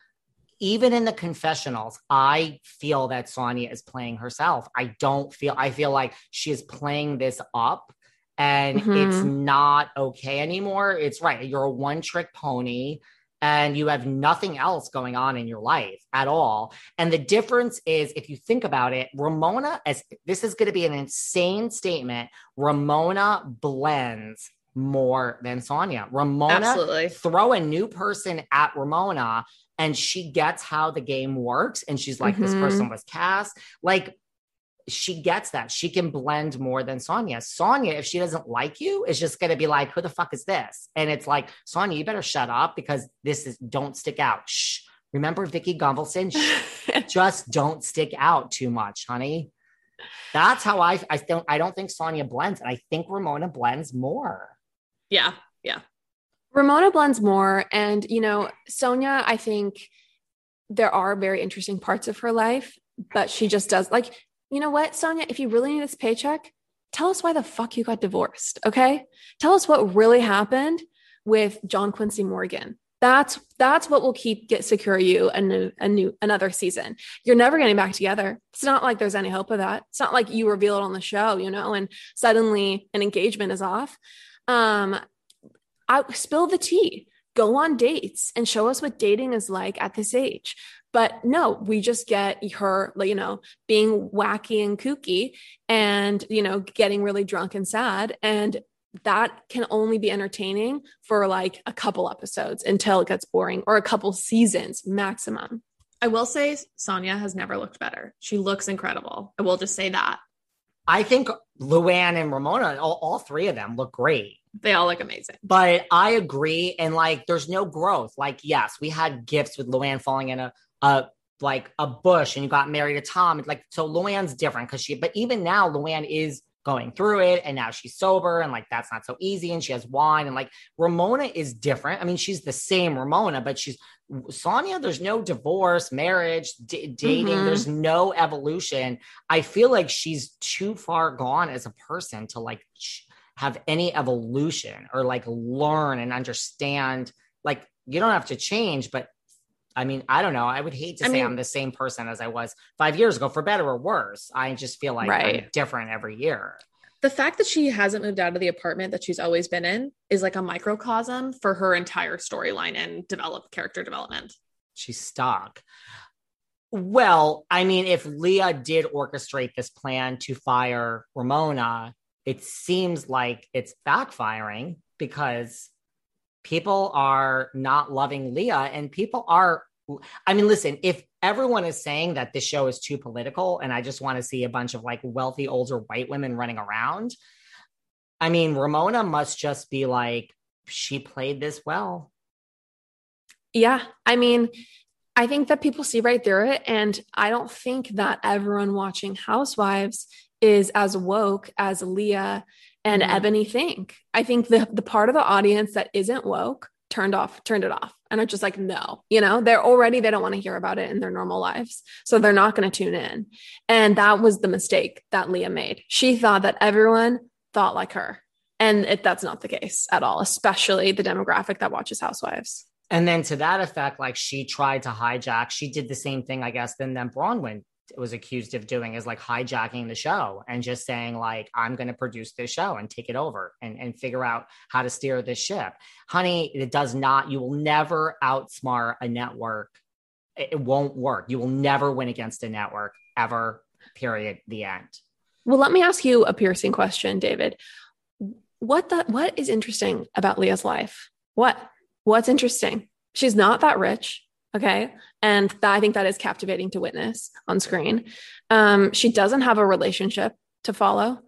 even in the confessionals, I feel that Sonja is playing herself. I don't feel, I feel like she is playing this up and Mhm. it's not okay anymore. It's right. You're a one trick pony and you have nothing else going on in your life at all. And the difference is, if you think about it, Ramona, as this is going to be an insane statement, Ramona blends more than Sonja. Ramona Absolutely. throw a new person at Ramona and she gets how the game works. And she's like, this Mhm. person was cast. Like, she gets that. She can blend more than Sonja. Sonja, if she doesn't like you, is just going to be like, who the fuck is this? And it's like, Sonja, you better shut up because this is, don't stick out. Shh. Remember Vicki Gunvalson? (laughs) Just don't stick out too much, honey. That's how I, I don't, I don't think Sonja blends. And I think Ramona blends more. Yeah. Yeah. Ramona blends more. And, you know, Sonja, I think there are very interesting parts of her life, but she just does like, you know what, Sonja, if you really need this paycheck, tell us why the fuck you got divorced. Okay. Tell us what really happened with John Quincy Morgan. That's that's what will keep get secure you a new a new another season. You're never getting back together. It's not like there's any hope of that. It's not like you reveal it on the show, you know, and suddenly an engagement is off. Um, I spill the tea, go on dates and show us what dating is like at this age. But no, we just get her, like, you know, being wacky and kooky and, you know, getting really drunk and sad. And that can only be entertaining for like a couple episodes until it gets boring or a couple seasons maximum. I will say Sonja has never looked better. She looks incredible. I will just say that. I think Luann and Ramona, all, all three of them look great. They all look amazing. But I agree. And like, there's no growth. Like, yes, we had gifts with Luann falling in a, a like a bush and you got married to Tom. It's like, so Luann's different because she, but even now, Luann is going through it and now she's sober and like that's not so easy and she has wine and like Ramona is different. I mean, she's the same Ramona, but she's Sonja. There's no divorce, marriage, d- dating. Mhm. There's no evolution. I feel like she's too far gone as a person to like ch- have any evolution or like learn and understand. Like you don't have to change, but I mean, I don't know. I would hate to I say mean- I'm the same person as I was five years ago, for better or worse. I just feel like I'm different every year. The fact that she hasn't moved out of the apartment that she's always been in is like a microcosm for her entire storyline and develop character development. She's stuck. Well, I mean, if Leah did orchestrate this plan to fire Ramona, it seems like it's backfiring because people are not loving Leah and people are. I mean, listen, if everyone is saying that this show is too political and I just want to see a bunch of like wealthy older white women running around, I mean, Ramona must just be like, she played this well. Yeah. I mean, I think that people see right through it. And I don't think that everyone watching Housewives is as woke as Leah and Mhm. Eboni think. I think the the part of the audience that isn't woke turned off turned it off and are just like no you know they're already they don't want to hear about it in their normal lives. So they're not going to tune in. And that was the mistake that leah made. She thought that everyone thought like her. And it, that's not the case at all especially the demographic that watches housewives. And then to that effect, like she tried to hijack, she did the same thing, I guess, than then Braunwyn was accused of doing is like hijacking the show and just saying like i'm going to produce this show and take it over and, and figure out how to steer this ship. Honey it does not you will never outsmart a network. It, won't work. You will never win against a network ever period the end. Well let me ask you a piercing question david. What the what is interesting about leah's life? What what's interesting? She's not that rich okay. And that, i think that is captivating to witness on screen. Um, she doesn't have a relationship to follow.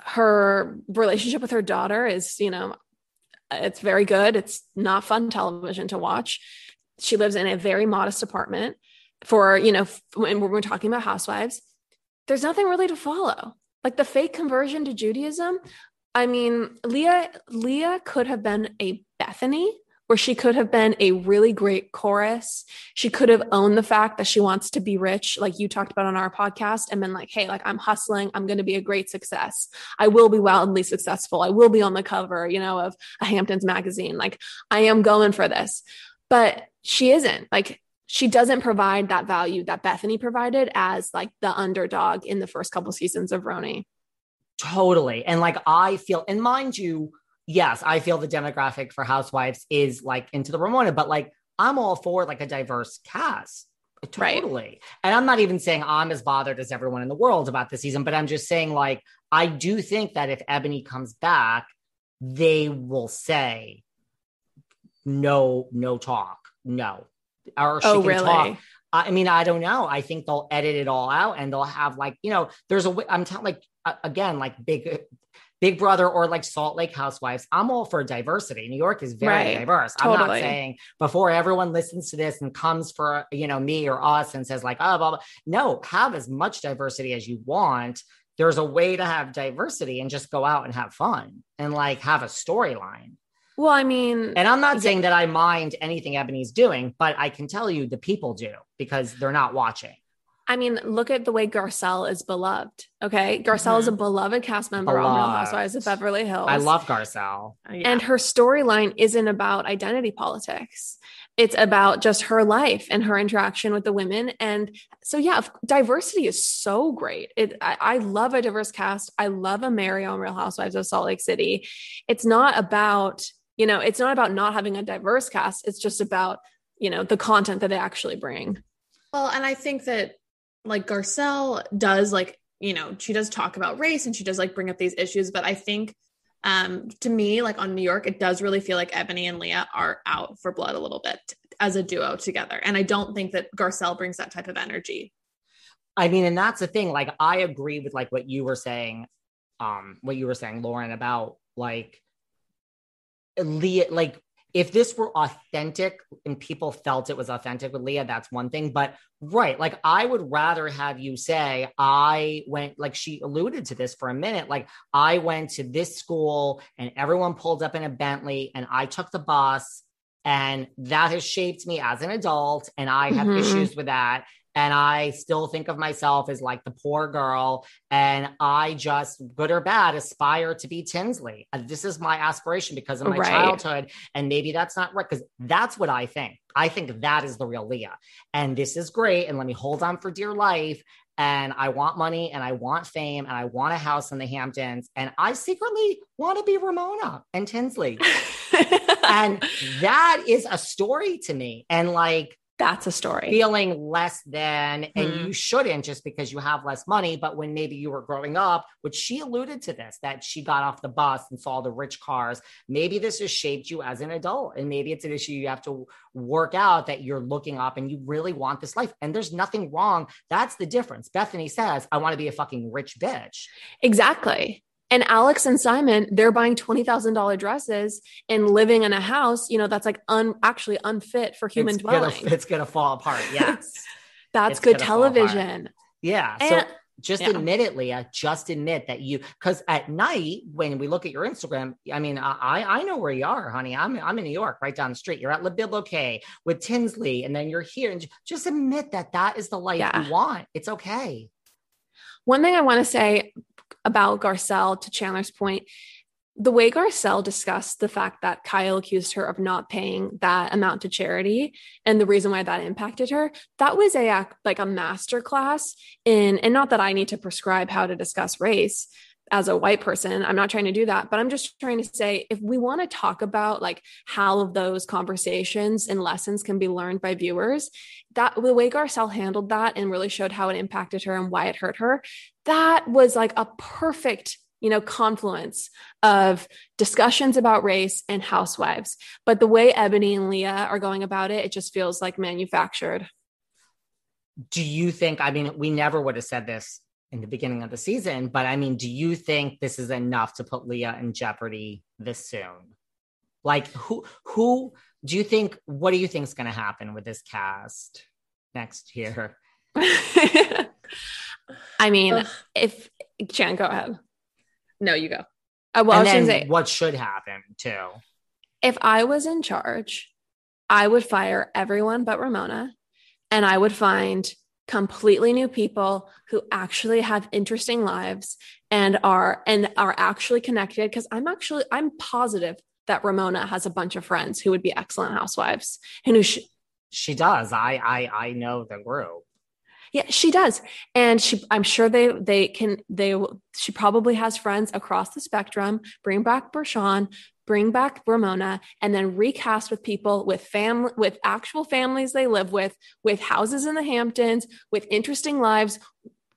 Her relationship with her daughter is you know it's very good. It's not fun television to watch. She lives in a very modest apartment for you know when we're talking about housewives there's nothing really to follow. Like the fake conversion to judaism i mean leah leah could have been a Bethenny where she could have been a really great chorus. She could have owned the fact that she wants to be rich, like you talked about on our podcast, and been like, hey, like I'm hustling. I'm going to be a great success. I will be wildly successful. I will be on the cover, you know, of a Hamptons magazine. Like I am going for this. But she isn't. Like she doesn't provide that value that Bethenny provided as like the underdog in the first couple seasons of RHONY. Totally. And like I feel, and mind you, yes, I feel the demographic for housewives is like into the Ramona, but like I'm all for like a diverse cast. Totally. Right. And I'm not even saying I'm as bothered as everyone in the world about this season, but I'm just saying like I do think that if Eboni comes back, they will say no, no talk. No. Or she oh, can really? talk. I mean, I don't know. I think they'll edit it all out and they'll have like, you know, there's a, I'm telling like, again, like big, Big Brother or like Salt Lake Housewives, I'm all for diversity. New York is very Right. diverse. Totally. I'm not saying before everyone listens to this and comes for, you know, me or us and says like, oh, blah, blah. No, have as much diversity as you want. There's a way to have diversity and just go out and have fun and like have a storyline. Well, I mean, And I'm not saying that I mind anything Eboni's doing, but I can tell you the people do because they're not watching. I mean, look at the way Garcelle is beloved. Okay. Garcelle is a mm-hmm. beloved cast member on Real Housewives of Beverly Hills. I love Garcelle. Oh, and her storyline isn't about identity politics. It's about just her life and her interaction with the women. And so, yeah, diversity is so great. It, I, I love a diverse cast. I love a Mary on Real Housewives of Salt Lake City. It's not about, you know, it's not about not having a diverse cast. It's just about, you know, the content that they actually bring. Well, and I think that like Garcelle does like, you know, she does talk about race and she does like bring up these issues, but I think um to me like on New York it does really feel like Eboni and Leah are out for blood a little bit as a duo together. And I don't think that Garcelle brings that type of energy. I mean, and that's the thing. Like, I agree with like what you were saying, um, what you were saying, Lauren, about like Leah, like if this were authentic and people felt it was authentic with Leah, that's one thing. But right, like I would rather have you say, I went, like she alluded to this for a minute, like I went to this school and everyone pulled up in a Bentley and I took the bus and that has shaped me as an adult and I have Mhm. issues with that. And I still think of myself as like the poor girl. And I just, good or bad, aspire to be Tinsley. Uh, This is my aspiration because of my Right. childhood. And maybe that's not right because that's what I think. I think that is the real Leah. And this is great. And let me hold on for dear life. And I want money and I want fame and I want a house in the Hamptons. And I secretly want to be Ramona and Tinsley. (laughs) and that is a story to me. And like, That's a story. feeling less than, and Mhm. you shouldn't just because you have less money. But when maybe you were growing up, which she alluded to this, that she got off the bus and saw the rich cars, maybe this has shaped you as an adult. And maybe it's an issue you have to work out that you're looking up and you really want this life. And there's nothing wrong. That's the difference. Bethenny says, I want to be a fucking rich bitch. Exactly. And Alex and Simon, they're buying $20,000 dresses and living in a house, you know, that's like un, actually unfit for human it's gonna, dwelling. it's gonna fall apart. (laughs) Yes. That's It's good gonna television. Yeah. So Just Yeah. admit it, Leah. Just admit that you because at night when we look at your Instagram, I mean, I I know where you are, honey. I'm I'm in New York, right down the street. You're at Le Bilboquet with Tinsley, and then you're here. And just admit that that is the life Yeah. you want. It's okay. One thing I want to say about Garcelle to Chandler's point, the way Garcelle discussed the fact that Kyle accused her of not paying that amount to charity and the reason why that impacted her, that was a like a master class in and not that I need to prescribe how to discuss race as a white person. I'm not trying to do that, but I'm just trying to say if we want to talk about like how those conversations and lessons can be learned by viewers, that the way Garcelle handled that and really showed how it impacted her and why it hurt her, that was like a perfect you know confluence of discussions about race and housewives but the way Eboni and leah are going about it it just feels like manufactured Do you think? I mean, we never would have said this in the beginning of the season, but I mean, do you think this is enough to put Leah in jeopardy this soon? Like, who who do you think? What do you think is going to happen with this cast next year? (laughs) i mean Ugh. if jan go ahead No, you go. uh, well i was then say what should happen too? if I was in charge, I would fire everyone but Ramona and I would find completely new people who actually have interesting lives and are and are actually connected because I'm actually I'm positive that Ramona has a bunch of friends who would be excellent housewives and who sh- She does. I I I know the group. Yeah, she does. And she I'm sure they they can they she probably has friends across the spectrum. Bring back Bershan, bring back Ramona, and then recast with people with family with actual families they live with, with houses in the Hamptons, with interesting lives.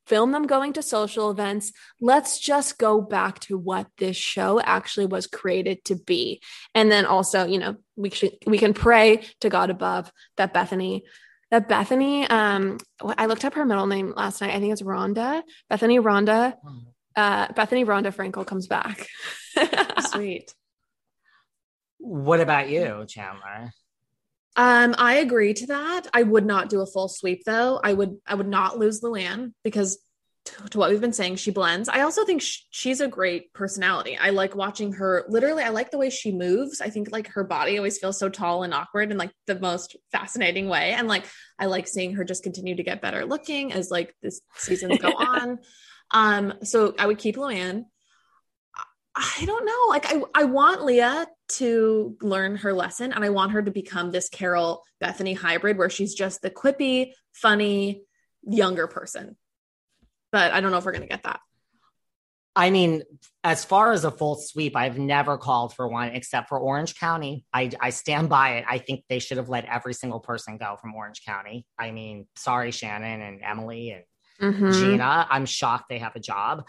Film them going to social events. Let's just go back to what this show actually was created to be. And then also, you know, we should we can pray to God above that Bethenny that Bethenny, um, I looked up her middle name last night. I think it's Rhonda. Bethenny Rhonda. Uh, Bethenny Rhonda Frankel comes back. (laughs) Sweet. What about you, Chandler? Um, I agree to that. I would not do a full sweep though. I would I would not lose Luann because to, to what we've been saying, she blends. I also think sh- she's a great personality. I like watching her. Literally, I like the way she moves. I think like her body always feels so tall and awkward in like the most fascinating way. And like I like seeing her just continue to get better looking as like this seasons go (laughs) on. Um, so I would keep Luann. I don't know. Like I, I want Leah to learn her lesson and I want her to become this Carole Bethenny hybrid where she's just the quippy, funny, younger person. But I don't know if we're going to get that. I mean, as far as a full sweep, I've never called for one except for Orange County. I, I stand by it. I think they should have let every single person go from Orange County. I mean, sorry, Shannon and Emily and Mhm. Gina. I'm shocked they have a job.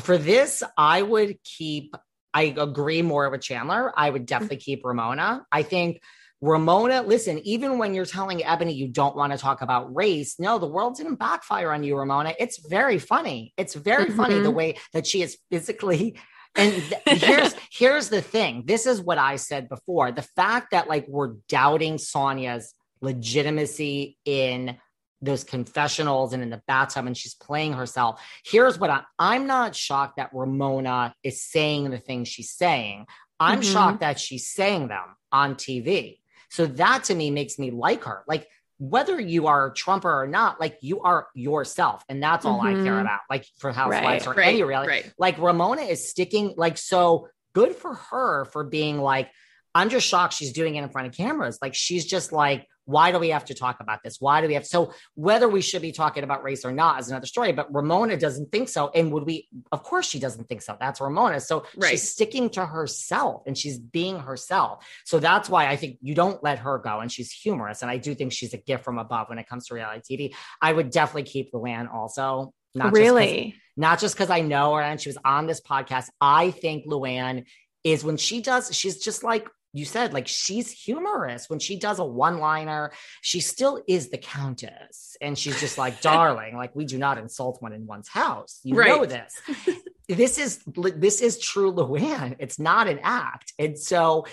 For this, I would keep, I agree more with Chandler. I would definitely keep Ramona. I think Ramona, listen, even when you're telling Eboni you don't want to talk about race, no, the world didn't backfire on you, Ramona. It's very funny. It's very funny the Mhm. way that she is physically. And th- here's here's the thing. This is what I said before. The fact that like we're doubting Sonja's legitimacy in those confessionals and in the bathtub and she's playing herself. Here's what I, I'm not shocked that Ramona is saying the things she's saying. I'm Mhm. shocked that she's saying them on TV. So that to me makes me like her. Like whether you are a Trumper or not, like you are yourself. And that's all I care Mhm. about. Like for housewives or Right, any reality. right. Like Ramona is sticking, like, so good for her for being like, I'm just shocked she's doing it in front of cameras. Like she's just like, why do we have to talk about this? Why do we have so whether we should be talking about race or not is another story. But Ramona doesn't think so. And would we of course she doesn't think so. That's Ramona. So Right. she's sticking to herself and she's being herself. So that's why I think you don't let her go. And she's humorous. And I do think she's a gift from above when it comes to reality TV. I would definitely keep Luann also. Not just really? not just because I know her and she was on this podcast. I think Luann is when she does, she's just like you said, like she's humorous. When she does a one liner, she still is the countess. And she's just like, (laughs) darling, like we do not insult one in one's house. You know this. (laughs) this is this is true Luann. It's not an act. And so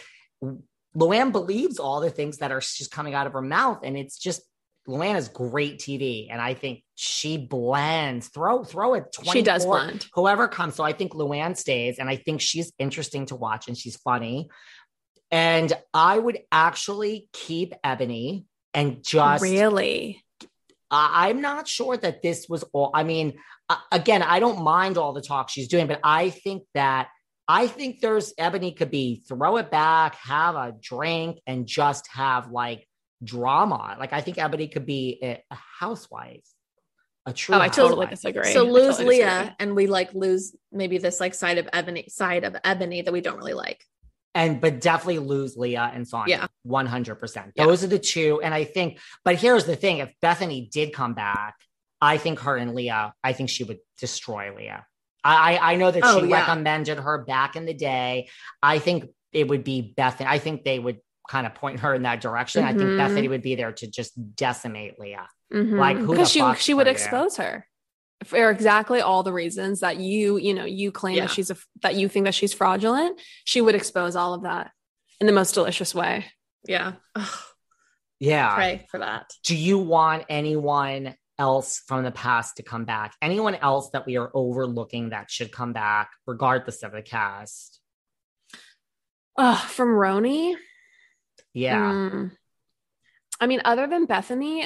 Luann believes all the things that are just coming out of her mouth. And it's just Luann's great TV, and I think she blends. Throw throw it. She does blend. Whoever comes, so I think Luann stays, and I think she's interesting to watch, and she's funny. And I would actually keep Eboni and just really. I- I'm not sure that this was all. I mean, uh, again, I don't mind all the talk she's doing, but I think that I think there's Eboni could be throw it back, have a drink, and just have like drama. Like I think Eboni could be a, a housewife, a true. Oh, I totally housewife. disagree. So I lose totally Leah, disagree. and we like lose maybe this like side of Eboni side of Eboni that we don't really like. And but definitely lose Leah and Sonja. Yeah. one hundred percent. Yeah. Those are the two, and I think. But here's the thing: if Bethenny did come back, I think her and Leah, I think she would destroy Leah. I I, know that Oh, she yeah. recommended her back in the day. I think it would be Bethenny. I think they would kind of point her in that direction. I think Mhm. Bethenny would be there to just decimate Leah. Mhm. Like, who because she she would you? expose her for exactly all the reasons that you you know you claim Yeah. that she's a that you think that she's fraudulent. She would expose all of that in the most delicious way. Yeah. Ugh, (sighs) Yeah. pray for that. do you want anyone else from the past to come back? Anyone else that we are overlooking that should come back, regardless of the cast? Ugh, from RHONY. Yeah. Mm. I mean, other than Bethenny,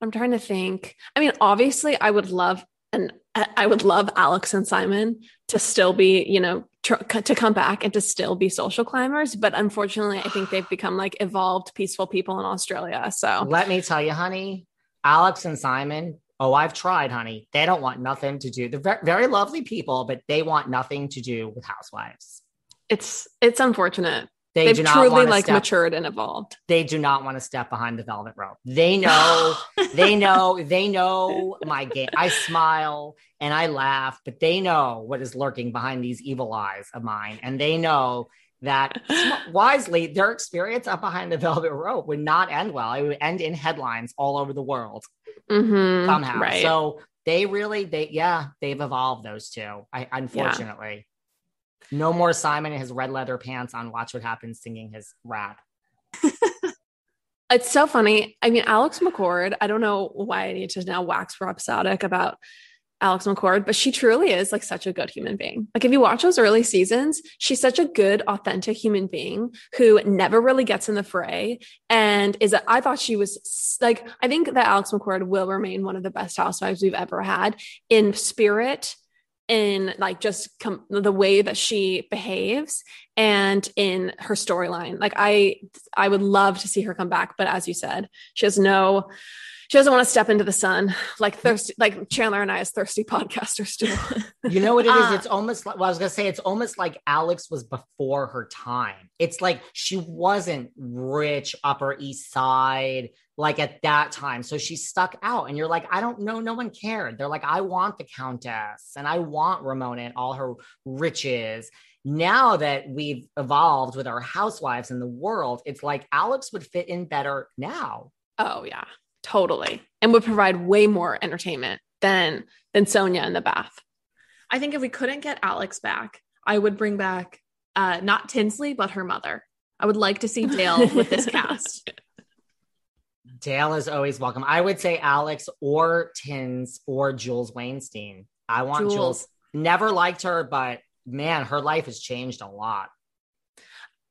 I'm trying to think. I mean, obviously, I would love and I would love Alex and Simon to still be, you know, tr- to come back and to still be social climbers. But unfortunately, I think they've become like evolved, peaceful people in Australia. So Let me tell you, honey, Alex and Simon. Oh, I've tried, honey. They don't want nothing to do. They're ve- very lovely people, but they want nothing to do with housewives. it's it's unfortunate. They They've do not truly like step- matured and evolved. They do not want to step behind the velvet rope. They know, (laughs) they know, they know my game. I smile and I laugh, but they know what is lurking behind these evil eyes of mine. And they know that wisely, their experience up behind the velvet rope would not end well. It would end in headlines all over the world Mhm, somehow. right. So they really, they, yeah, they've evolved those two. I, unfortunately. No more Simon in his red leather pants on Watch What Happens singing his rap. (laughs) It's so funny. I mean, Alex McCord, I don't know why I need to now wax rhapsodic about Alex McCord, but she truly is like such a good human being. Like, if you watch those early seasons, she's such a good, authentic human being who never really gets in the fray. And is, a, I thought she was like, I think that Alex McCord will remain one of the best housewives we've ever had in spirit, in like just com- the way that she behaves and in her storyline. Like I I would love to see her come back, but as you said, she has no she doesn't want to step into the sun like thirsty like Chandler and I as thirsty (laughs) podcasters do. You know what it is? Ah. It's almost like well, I was gonna say it's almost like Alex was before her time. It's like she wasn't rich, Upper East Side, like at that time. So she stuck out, and you're like, I don't know, no one cared. They're like, I want the Countess and I want Ramona and all her riches. Now that we've evolved with our housewives in the world, it's like Alex would fit in better now. oh yeah, totally. And would provide way more entertainment than than Sonja in the bath. I think if we couldn't get Alex back, I would bring back uh not Tinsley, but her mother. I would like to see Dale with this (laughs) cast. Dale is always welcome. I would say Alex or Tins or Jules Wainstein. I want Jules. Jules. Never liked her, but man, her life has changed a lot.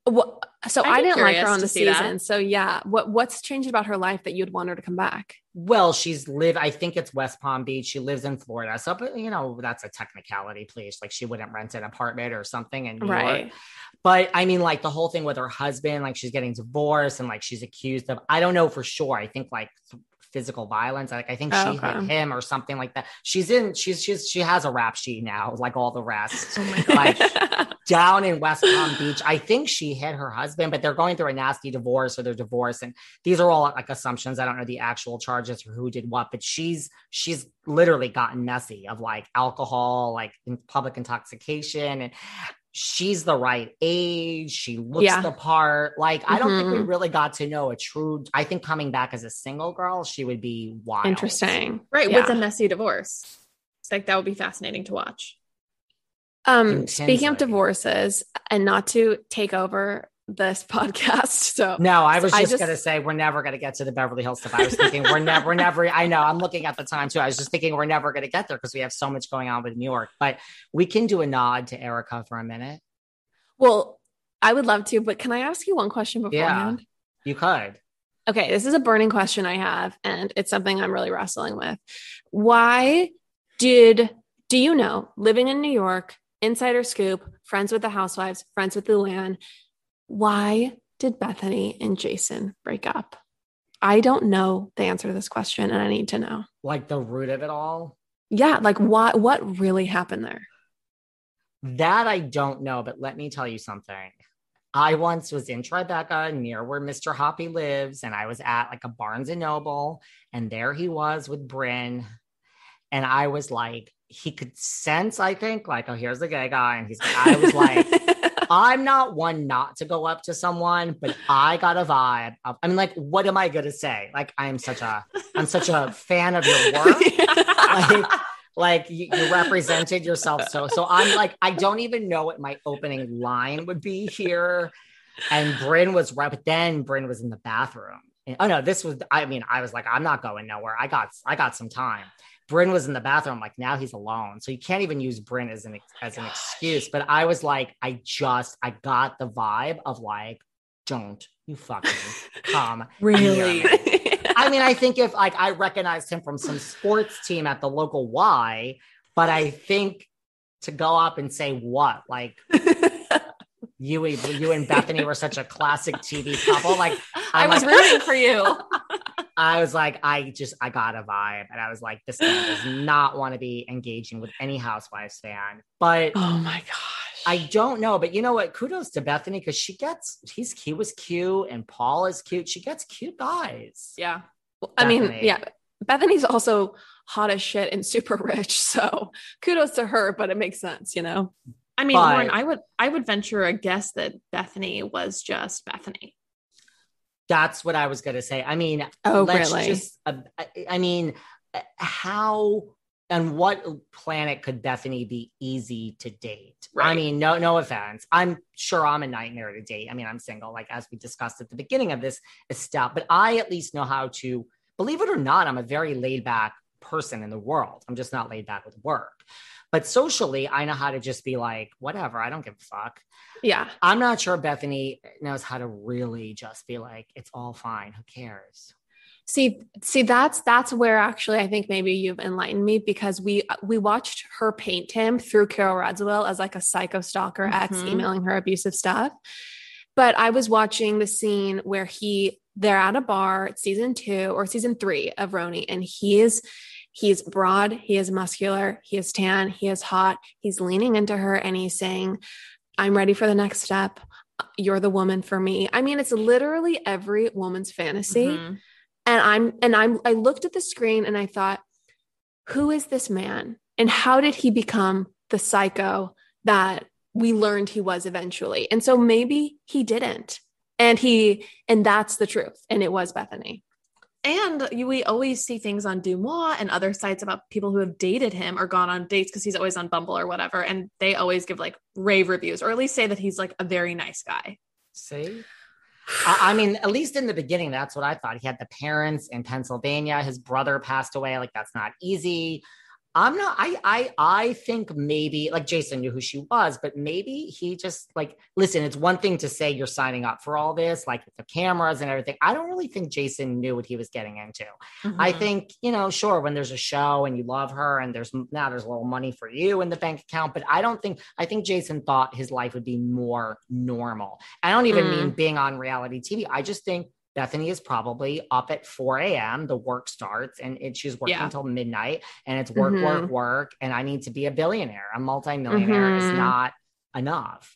What, so I'd I didn't like her on the see that. season. So yeah, what what's changed about her life that you'd want her to come back? Well, she's live. I think it's West Palm Beach. She lives in Florida. So, but you know, that's a technicality, please. Like she wouldn't rent an apartment or something in New Right. York. But I mean, like the whole thing with her husband, like she's getting divorced and like she's accused of, I don't know for sure. I think like th- physical violence. Like I think oh, she Oh, Okay. hit him or something like that. She's in, she's, she's, she has a rap sheet now, like all the rest. Oh like (laughs) down in West Palm Beach. I think she hit her husband, but they're going through a nasty divorce or they're divorced. And these are all like assumptions. I don't know the actual charges or who did what, but she's she's literally gotten messy of like alcohol, like in public intoxication. And she's the right age. She looks Yeah. the part. Like, I don't think we Mhm. really got to know a true. I think coming back as a single girl, she would be wild. Interesting. right, Yeah. with a messy divorce. It's like that would be fascinating to watch. Um, And speaking of divorces, and not to take over this (laughs) podcast. So No, I was I just, just- gonna say we're never gonna get to the Beverly Hills stuff. I was thinking we're never, we're never. I know I'm looking at the time too. I was just thinking we're never gonna get there because we have so much going on with New York. But we can do a nod to Erika for a minute. well, I would love to, but can I ask you one question beforehand? You could. Okay, this is a burning question I have, and it's something I'm really wrestling with. Why did do you know living in New York, insider scoop, friends with the housewives, friends with Luann, why did Bethenny and Jason break up? I don't know the answer to this question, and I need to know. Like the root of it all. Yeah, like what what really happened there? That I don't know, but let me tell you something. I once was in Tribeca near where Mr. Hoppy lives, and I was at like a Barnes and Noble, and there he was with Bryn. And I was like, he could sense, I think, like, oh, here's the gay guy. And he's I was like, (laughs) I'm not one not to go up to someone, but I got a vibe. Of, I mean, like, what am I gonna say? Like, I'm such a I'm such a fan of your (laughs) work. like, like you, you represented yourself so so i'm like i don't even know what my opening line would be here and bryn was right but then bryn was in the bathroom And- oh no this was i mean i was like i'm not going nowhere. I got i got some time. Bryn was in the bathroom like now he's alone. So you can't even use bryn as an as an excuse. But i was like i just i got the vibe of like don't you fucking (laughs) come me. (laughs) I mean, I think if like I recognized him from some sports team at the local Y, but I think to go up and say what, like (laughs) you, you and Bethenny were such a classic TV couple. Like (laughs) I I'm was like- rooting for you. (laughs) I was like, I just I got a vibe, and I was like, this man does not want to be engaging with any Housewives fan. But oh my gosh, I don't know. But you know what? Kudos to Bethenny because she gets he's he was cute, and Paul is cute. She gets cute guys. Yeah. I mean, yeah. Bethenny's also hot as shit and super rich. (laughs) So kudos to her, but it makes sense, you know? I mean, But- Lauren, I would I would venture a guess that Bethenny was just Bethenny. That's what I was going to say. I mean, Oh, let's really? just, uh, I- I mean, uh, how and what planet could Bethenny be easy to date? Right. I mean, no, no offense. I'm sure I'm a nightmare to date. I mean, I'm single, like as we discussed at the beginning of this step, but I at least know how to, believe it or not, I'm a very laid back person in the world. I'm just not laid back with work. But socially, I know how to just be like, whatever, I don't give a fuck. Yeah. I'm not sure Bethenny knows how to really just be like, it's all fine. Who cares? See, see, that's that's where actually I think maybe you've enlightened me because we we watched her paint him through Carole Radziwill as like a psycho stalker ex Mhm. emailing her abusive stuff. But I was watching the scene where he they're at a bar, it's season two or season three of RHONY, and he is he's broad, he is muscular, he is tan, he is hot, he's leaning into her and he's saying, I'm ready for the next step. You're the woman for me. I mean, it's literally every woman's fantasy. Mhm. and i'm and i'm i looked at the screen and i thought who is this man? And how did he become the psycho that we learned he was eventually? And so maybe he didn't. And he and that's the truth. And it was bethenny And you, we always see things on Deuxmoi and other sites about people who have dated him or gone on dates because he's always on Bumble or whatever. And they always give like rave reviews or at least say that he's like a very nice guy. See? I, I mean, at least in the beginning, that's what I thought. He had the parents in Pennsylvania. His brother passed away. Like, that's not easy. I'm not, I, I, I think maybe like Jason knew who she was, but maybe he just like, listen, it's one thing to say you're signing up for all this, like the cameras and everything. I don't really think Jason knew what he was getting into. I Mhm. think, you know, sure, when there's a show and you love her and there's now there's a little money for you in the bank account, but I don't think, I think Jason thought his life would be more normal. I don't even Mm. mean being on reality TV. I just think Bethenny is probably up at 4 a.m. The work starts and it, she's working Yeah. until midnight and it's work, Mhm. work, work. And I need to be a billionaire. A multimillionaire is Mhm. not enough.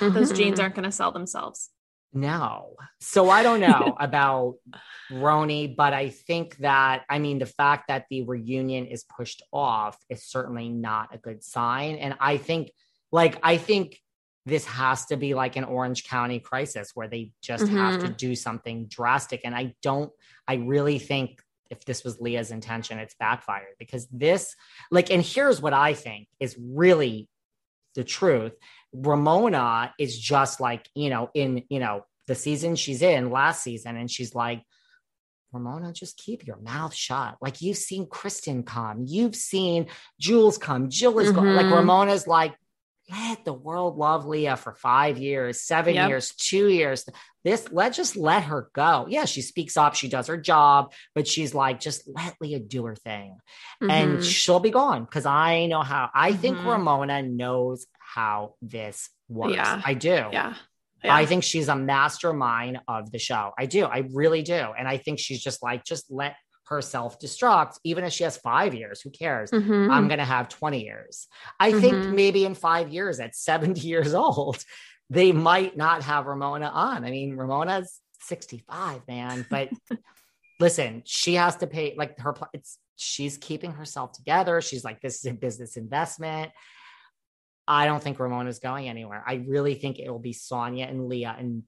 Those Mhm. jeans aren't going to sell themselves. No. So I don't know about RHONY, but I think that, I mean, the fact that the reunion is pushed off is certainly not a good sign. And I think, like, I think this has to be like an Orange County crisis where they just mm-hmm. have to mm-hmm. do something drastic. And I don't, I really think if this was Leah's intention, it's backfired because this, like, and here's what I think is really the truth. Ramona is just like, you know, in, you know, the season she's in last season, and she's like, Ramona, just keep your mouth shut. Like you've seen Kristen come, you've seen Jules come, Jill is mm-hmm. like Ramona's like, let the world love Leah for five years, seven yep. years, two years. This let just let her go. Yeah, she speaks up, she does her job, but she's like, just let Leah do her thing, mm-hmm. and she'll be gone because I know how. I mm-hmm. think Ramona knows how this works. Yeah, I do. Yeah. Yeah. I think she's a mastermind of the show. I do. I really do. And I think she's just like, just let herself destruct, even if she has five years. Who cares? Mm-hmm. I'm going to have 20 years. I mm-hmm. think maybe in five years, at 70 (laughs) years old, they might not have Ramona on. I mean, Ramona's 65, man. (laughs) But listen, she has to pay, like, her, it's, she's keeping herself together. She's like, this is a business investment. I don't think Ramona's going anywhere. I really think it will be Sonja and Leah. And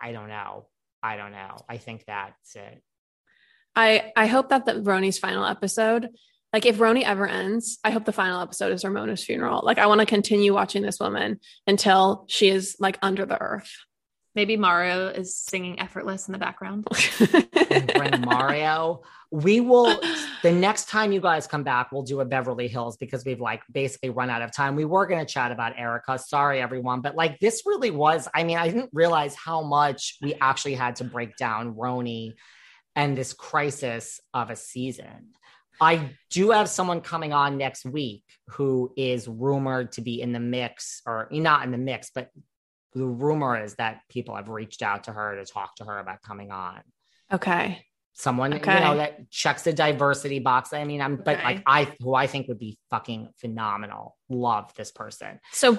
I don't know. I don't know. I think that's it. I I hope that the RHONY's final episode, like if RHONY ever ends, I hope the final episode is Ramona's funeral. Like I want to continue watching this woman until she is like under the earth. Maybe Mario is singing effortless in the background. (laughs) bring Mario. We will the next time you guys come back, we'll do a Beverly Hills because we've like basically run out of time. We were gonna chat about Erika. Sorry, everyone. But like this really was, I mean, I didn't realize how much we actually had to break down RHONY and this crisis of a season. I do have someone coming on next week who is rumored to be in the mix, or not in the mix, but the rumor is that people have reached out to her to talk to her about coming on. Okay. Someone okay. you know that checks the diversity box. I mean, I'm okay. but like I who I think would be fucking phenomenal. Love this person. So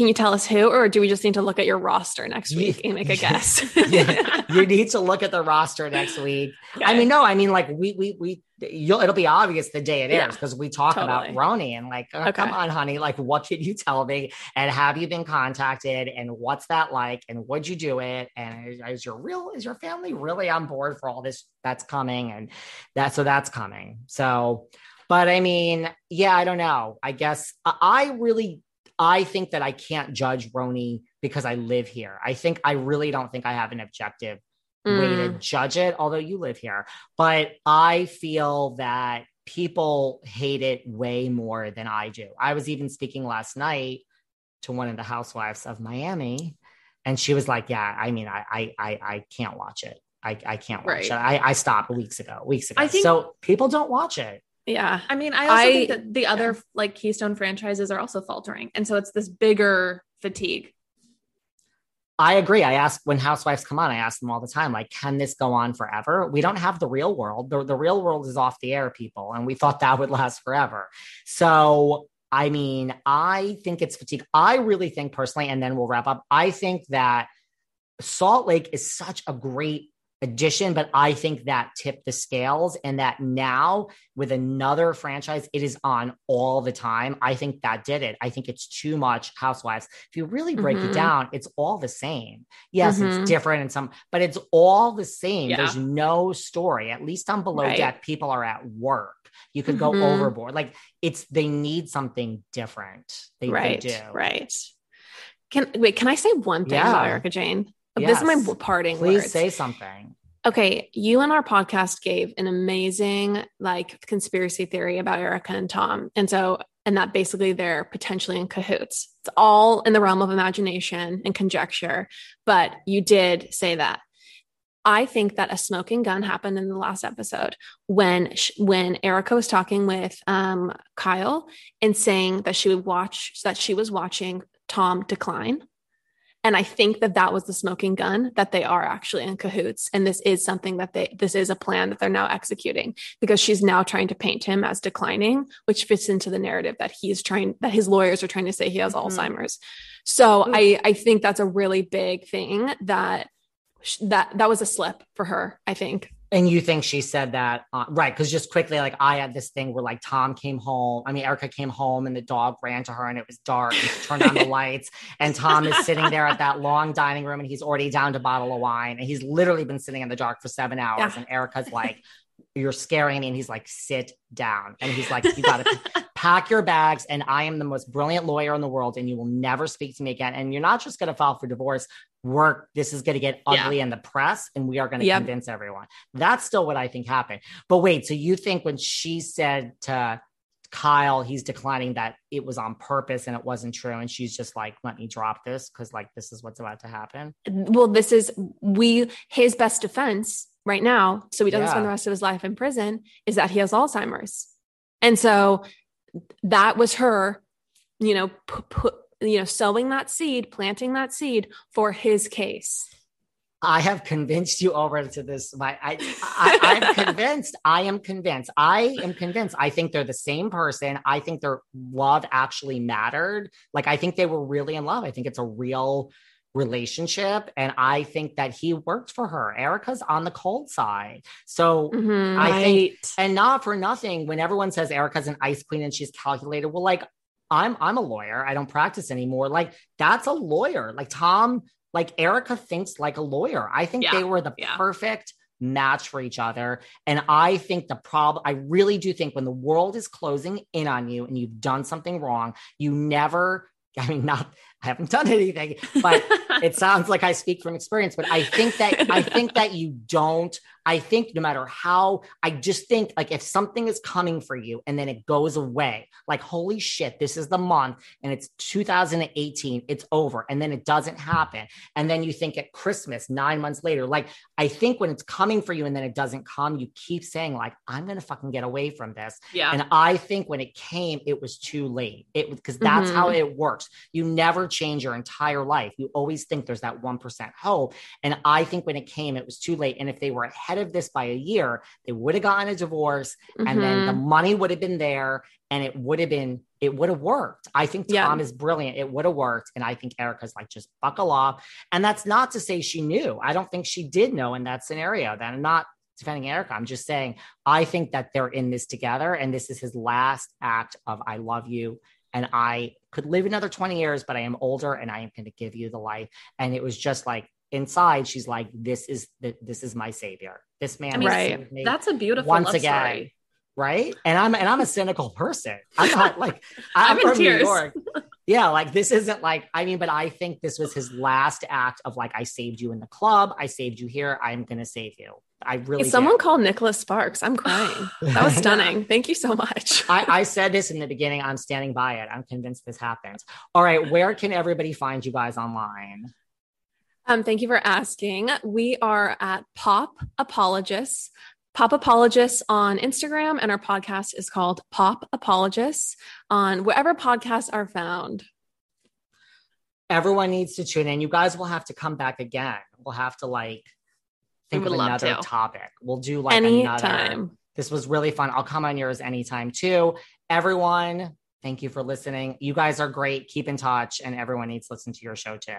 can you tell us who, or do we just need to look at your roster next week and make a guess? (laughs) yeah, (laughs) you need to look at the roster next week. Okay. I mean, no, I mean, like we we we you'll it'll be obvious the day it airs because we talk totally. about RHONY and like, oh, okay. come on, honey, like what can you tell me? And have you been contacted? And what's that like? And would you do it? And is, is your real is your family really on board for all this that's coming? And that so that's coming. So, but I mean, yeah, I don't know. I guess I really I think that I can't judge RHONY because I live here. I think I really don't think I have an objective mm. way to mm. judge it, although you live here. But I feel that people hate it way more than I do. I was even speaking last night to one of the housewives of Miami, and she was like, "Yeah, I mean, I I I, I can't watch it. I, I can't watch right. it. I, I stopped weeks ago, weeks ago. I think, so people don't watch it. Yeah. I mean, I also I, think that the other yeah. like Keystone franchises are also faltering. And so it's this bigger fatigue. I agree. I ask when housewives come on, I ask them all the time, like, can this go on forever? We don't have the real world. The, the real world is off the air, people. And we thought that would last forever. So, I mean, I think it's fatigue. I really think personally, and then we'll wrap up. I think that Salt Lake is such a great addition, but I think that tipped the scales and that now with another franchise, it is on all the time. I think that did it. I think it's too much Housewives. If you really break mm-hmm. it down, it's all the same. Yes, mm-hmm. it's different and some, but it's all the same. Yeah. There's no story. At least on Below right. Deck, people are at work. You could mm-hmm. go overboard. Like it's they need something different. They, right, they do. Right. Can wait, can I say one thing yeah. about Erika Jayne? Yes. This is my parting Please words. say something. Okay, you and our podcast gave an amazing like conspiracy theory about Erika and Tom. And so and that basically they're potentially in cahoots. It's all in the realm of imagination and conjecture, but you did say that. I think that a smoking gun happened in the last episode when when Erika was talking with um, Kyle and saying that she would watch that she was watching Tom decline And I think that that was the smoking gun that they are actually in cahoots. And this is something that they, this is a plan that they're now executing because she's now trying to paint him as declining, which fits into the narrative that he's trying, that his lawyers are trying to say he has mm-hmm. Alzheimer's. So I, I think that's a really big thing that, that, that was a slip for her, I think. And you think she said that, uh, right? Because just quickly, like I had this thing where like Tom came home. I mean, Erika came home and the dog ran to her and it was dark. And she turned on the (laughs) lights and Tom is sitting there at that long dining room and he's already down to bottle of wine and he's literally been sitting in the dark for seven hours. Yeah. And Erika's like, "You're scaring me," and he's like, "Sit down." And he's like, "You got to (laughs) pack your bags." And I am the most brilliant lawyer in the world, and you will never speak to me again. And you're not just going to file for divorce work this is going to get ugly yeah. in the press and we are going to yep. convince everyone that's still what i think happened but wait so you think when she said to kyle he's declining that it was on purpose and it wasn't true and she's just like let me drop this because like this is what's about to happen well this is we his best defense right now so he doesn't yeah. spend the rest of his life in prison is that he has alzheimer's and so that was her you know put you know, sowing that seed, planting that seed for his case. I have convinced you over to this. My, I, I, (laughs) I'm convinced. I am convinced. I am convinced. I think they're the same person. I think their love actually mattered. Like I think they were really in love. I think it's a real relationship and i think that he worked for her Erika's on the cold side so mm-hmm, i right. think and not for nothing when everyone says Erika's an ice queen and she's calculated well like I'm I'm a lawyer. I don't practice anymore. Like that's a lawyer. Like Tom, like Erika thinks like a lawyer. I think yeah. they were the yeah. perfect match for each other. And I think the problem, I really do think when the world is closing in on you and you've done something wrong, you never, I mean, not, I haven't done anything, but (laughs) it sounds like I speak from experience. But I think that, I think that you don't I think no matter how, I just think like if something is coming for you and then it goes away, like, holy shit, this is the month and it's 2018, it's over. And then it doesn't happen. And then you think at Christmas, nine months later, like, I think when it's coming for you and then it doesn't come, you keep saying, like, I'm going to fucking get away from this. Yeah. And I think when it came, it was too late. It was because that's mm-hmm. how it works. You never change your entire life. You always think there's that 1% hope. And I think when it came, it was too late. And if they were ahead of this by a year, they would have gotten a divorce mm-hmm. and then the mm-hmm. money would have been there and it would have been, it would have worked. I think Tom yeah. is brilliant. It would have worked. And I think Erika's like, just buckle off. And that's not to say she knew. I don't think she did know in that scenario. That I'm not defending Erika. I'm just saying, I think that they're in this together and this is his last act of I love you. And I could live another 20 years, but I am older and I am going to give you the life. And it was just like, inside she's like this is the, this is my savior this man I mean, right that's a beautiful once again story. right and i'm and i'm a cynical person i'm not (laughs) like i'm, I'm from new york (laughs) yeah like this isn't like i mean but i think this was his last act of like i saved you in the club i saved you here i'm gonna save you I really. someone called Nicholas Sparks. I'm crying. That was (laughs) stunning. Thank you so much. I, I, said this in the beginning. I'm standing by it. I'm convinced this happens. All right. Where can everybody find you guys online? Um, thank you for asking. We are at Pop Apologists. Pop Apologists on Instagram, and our podcast is called Pop Apologists on wherever podcasts are found. Everyone needs to tune in. You guys will have to come back again. We'll have to like think of another to. topic. We'll do like anytime. Another. This was really fun. I'll come on yours anytime too. Everyone, thank you for listening. You guys are great. Keep in touch, and everyone needs to listen to your show too.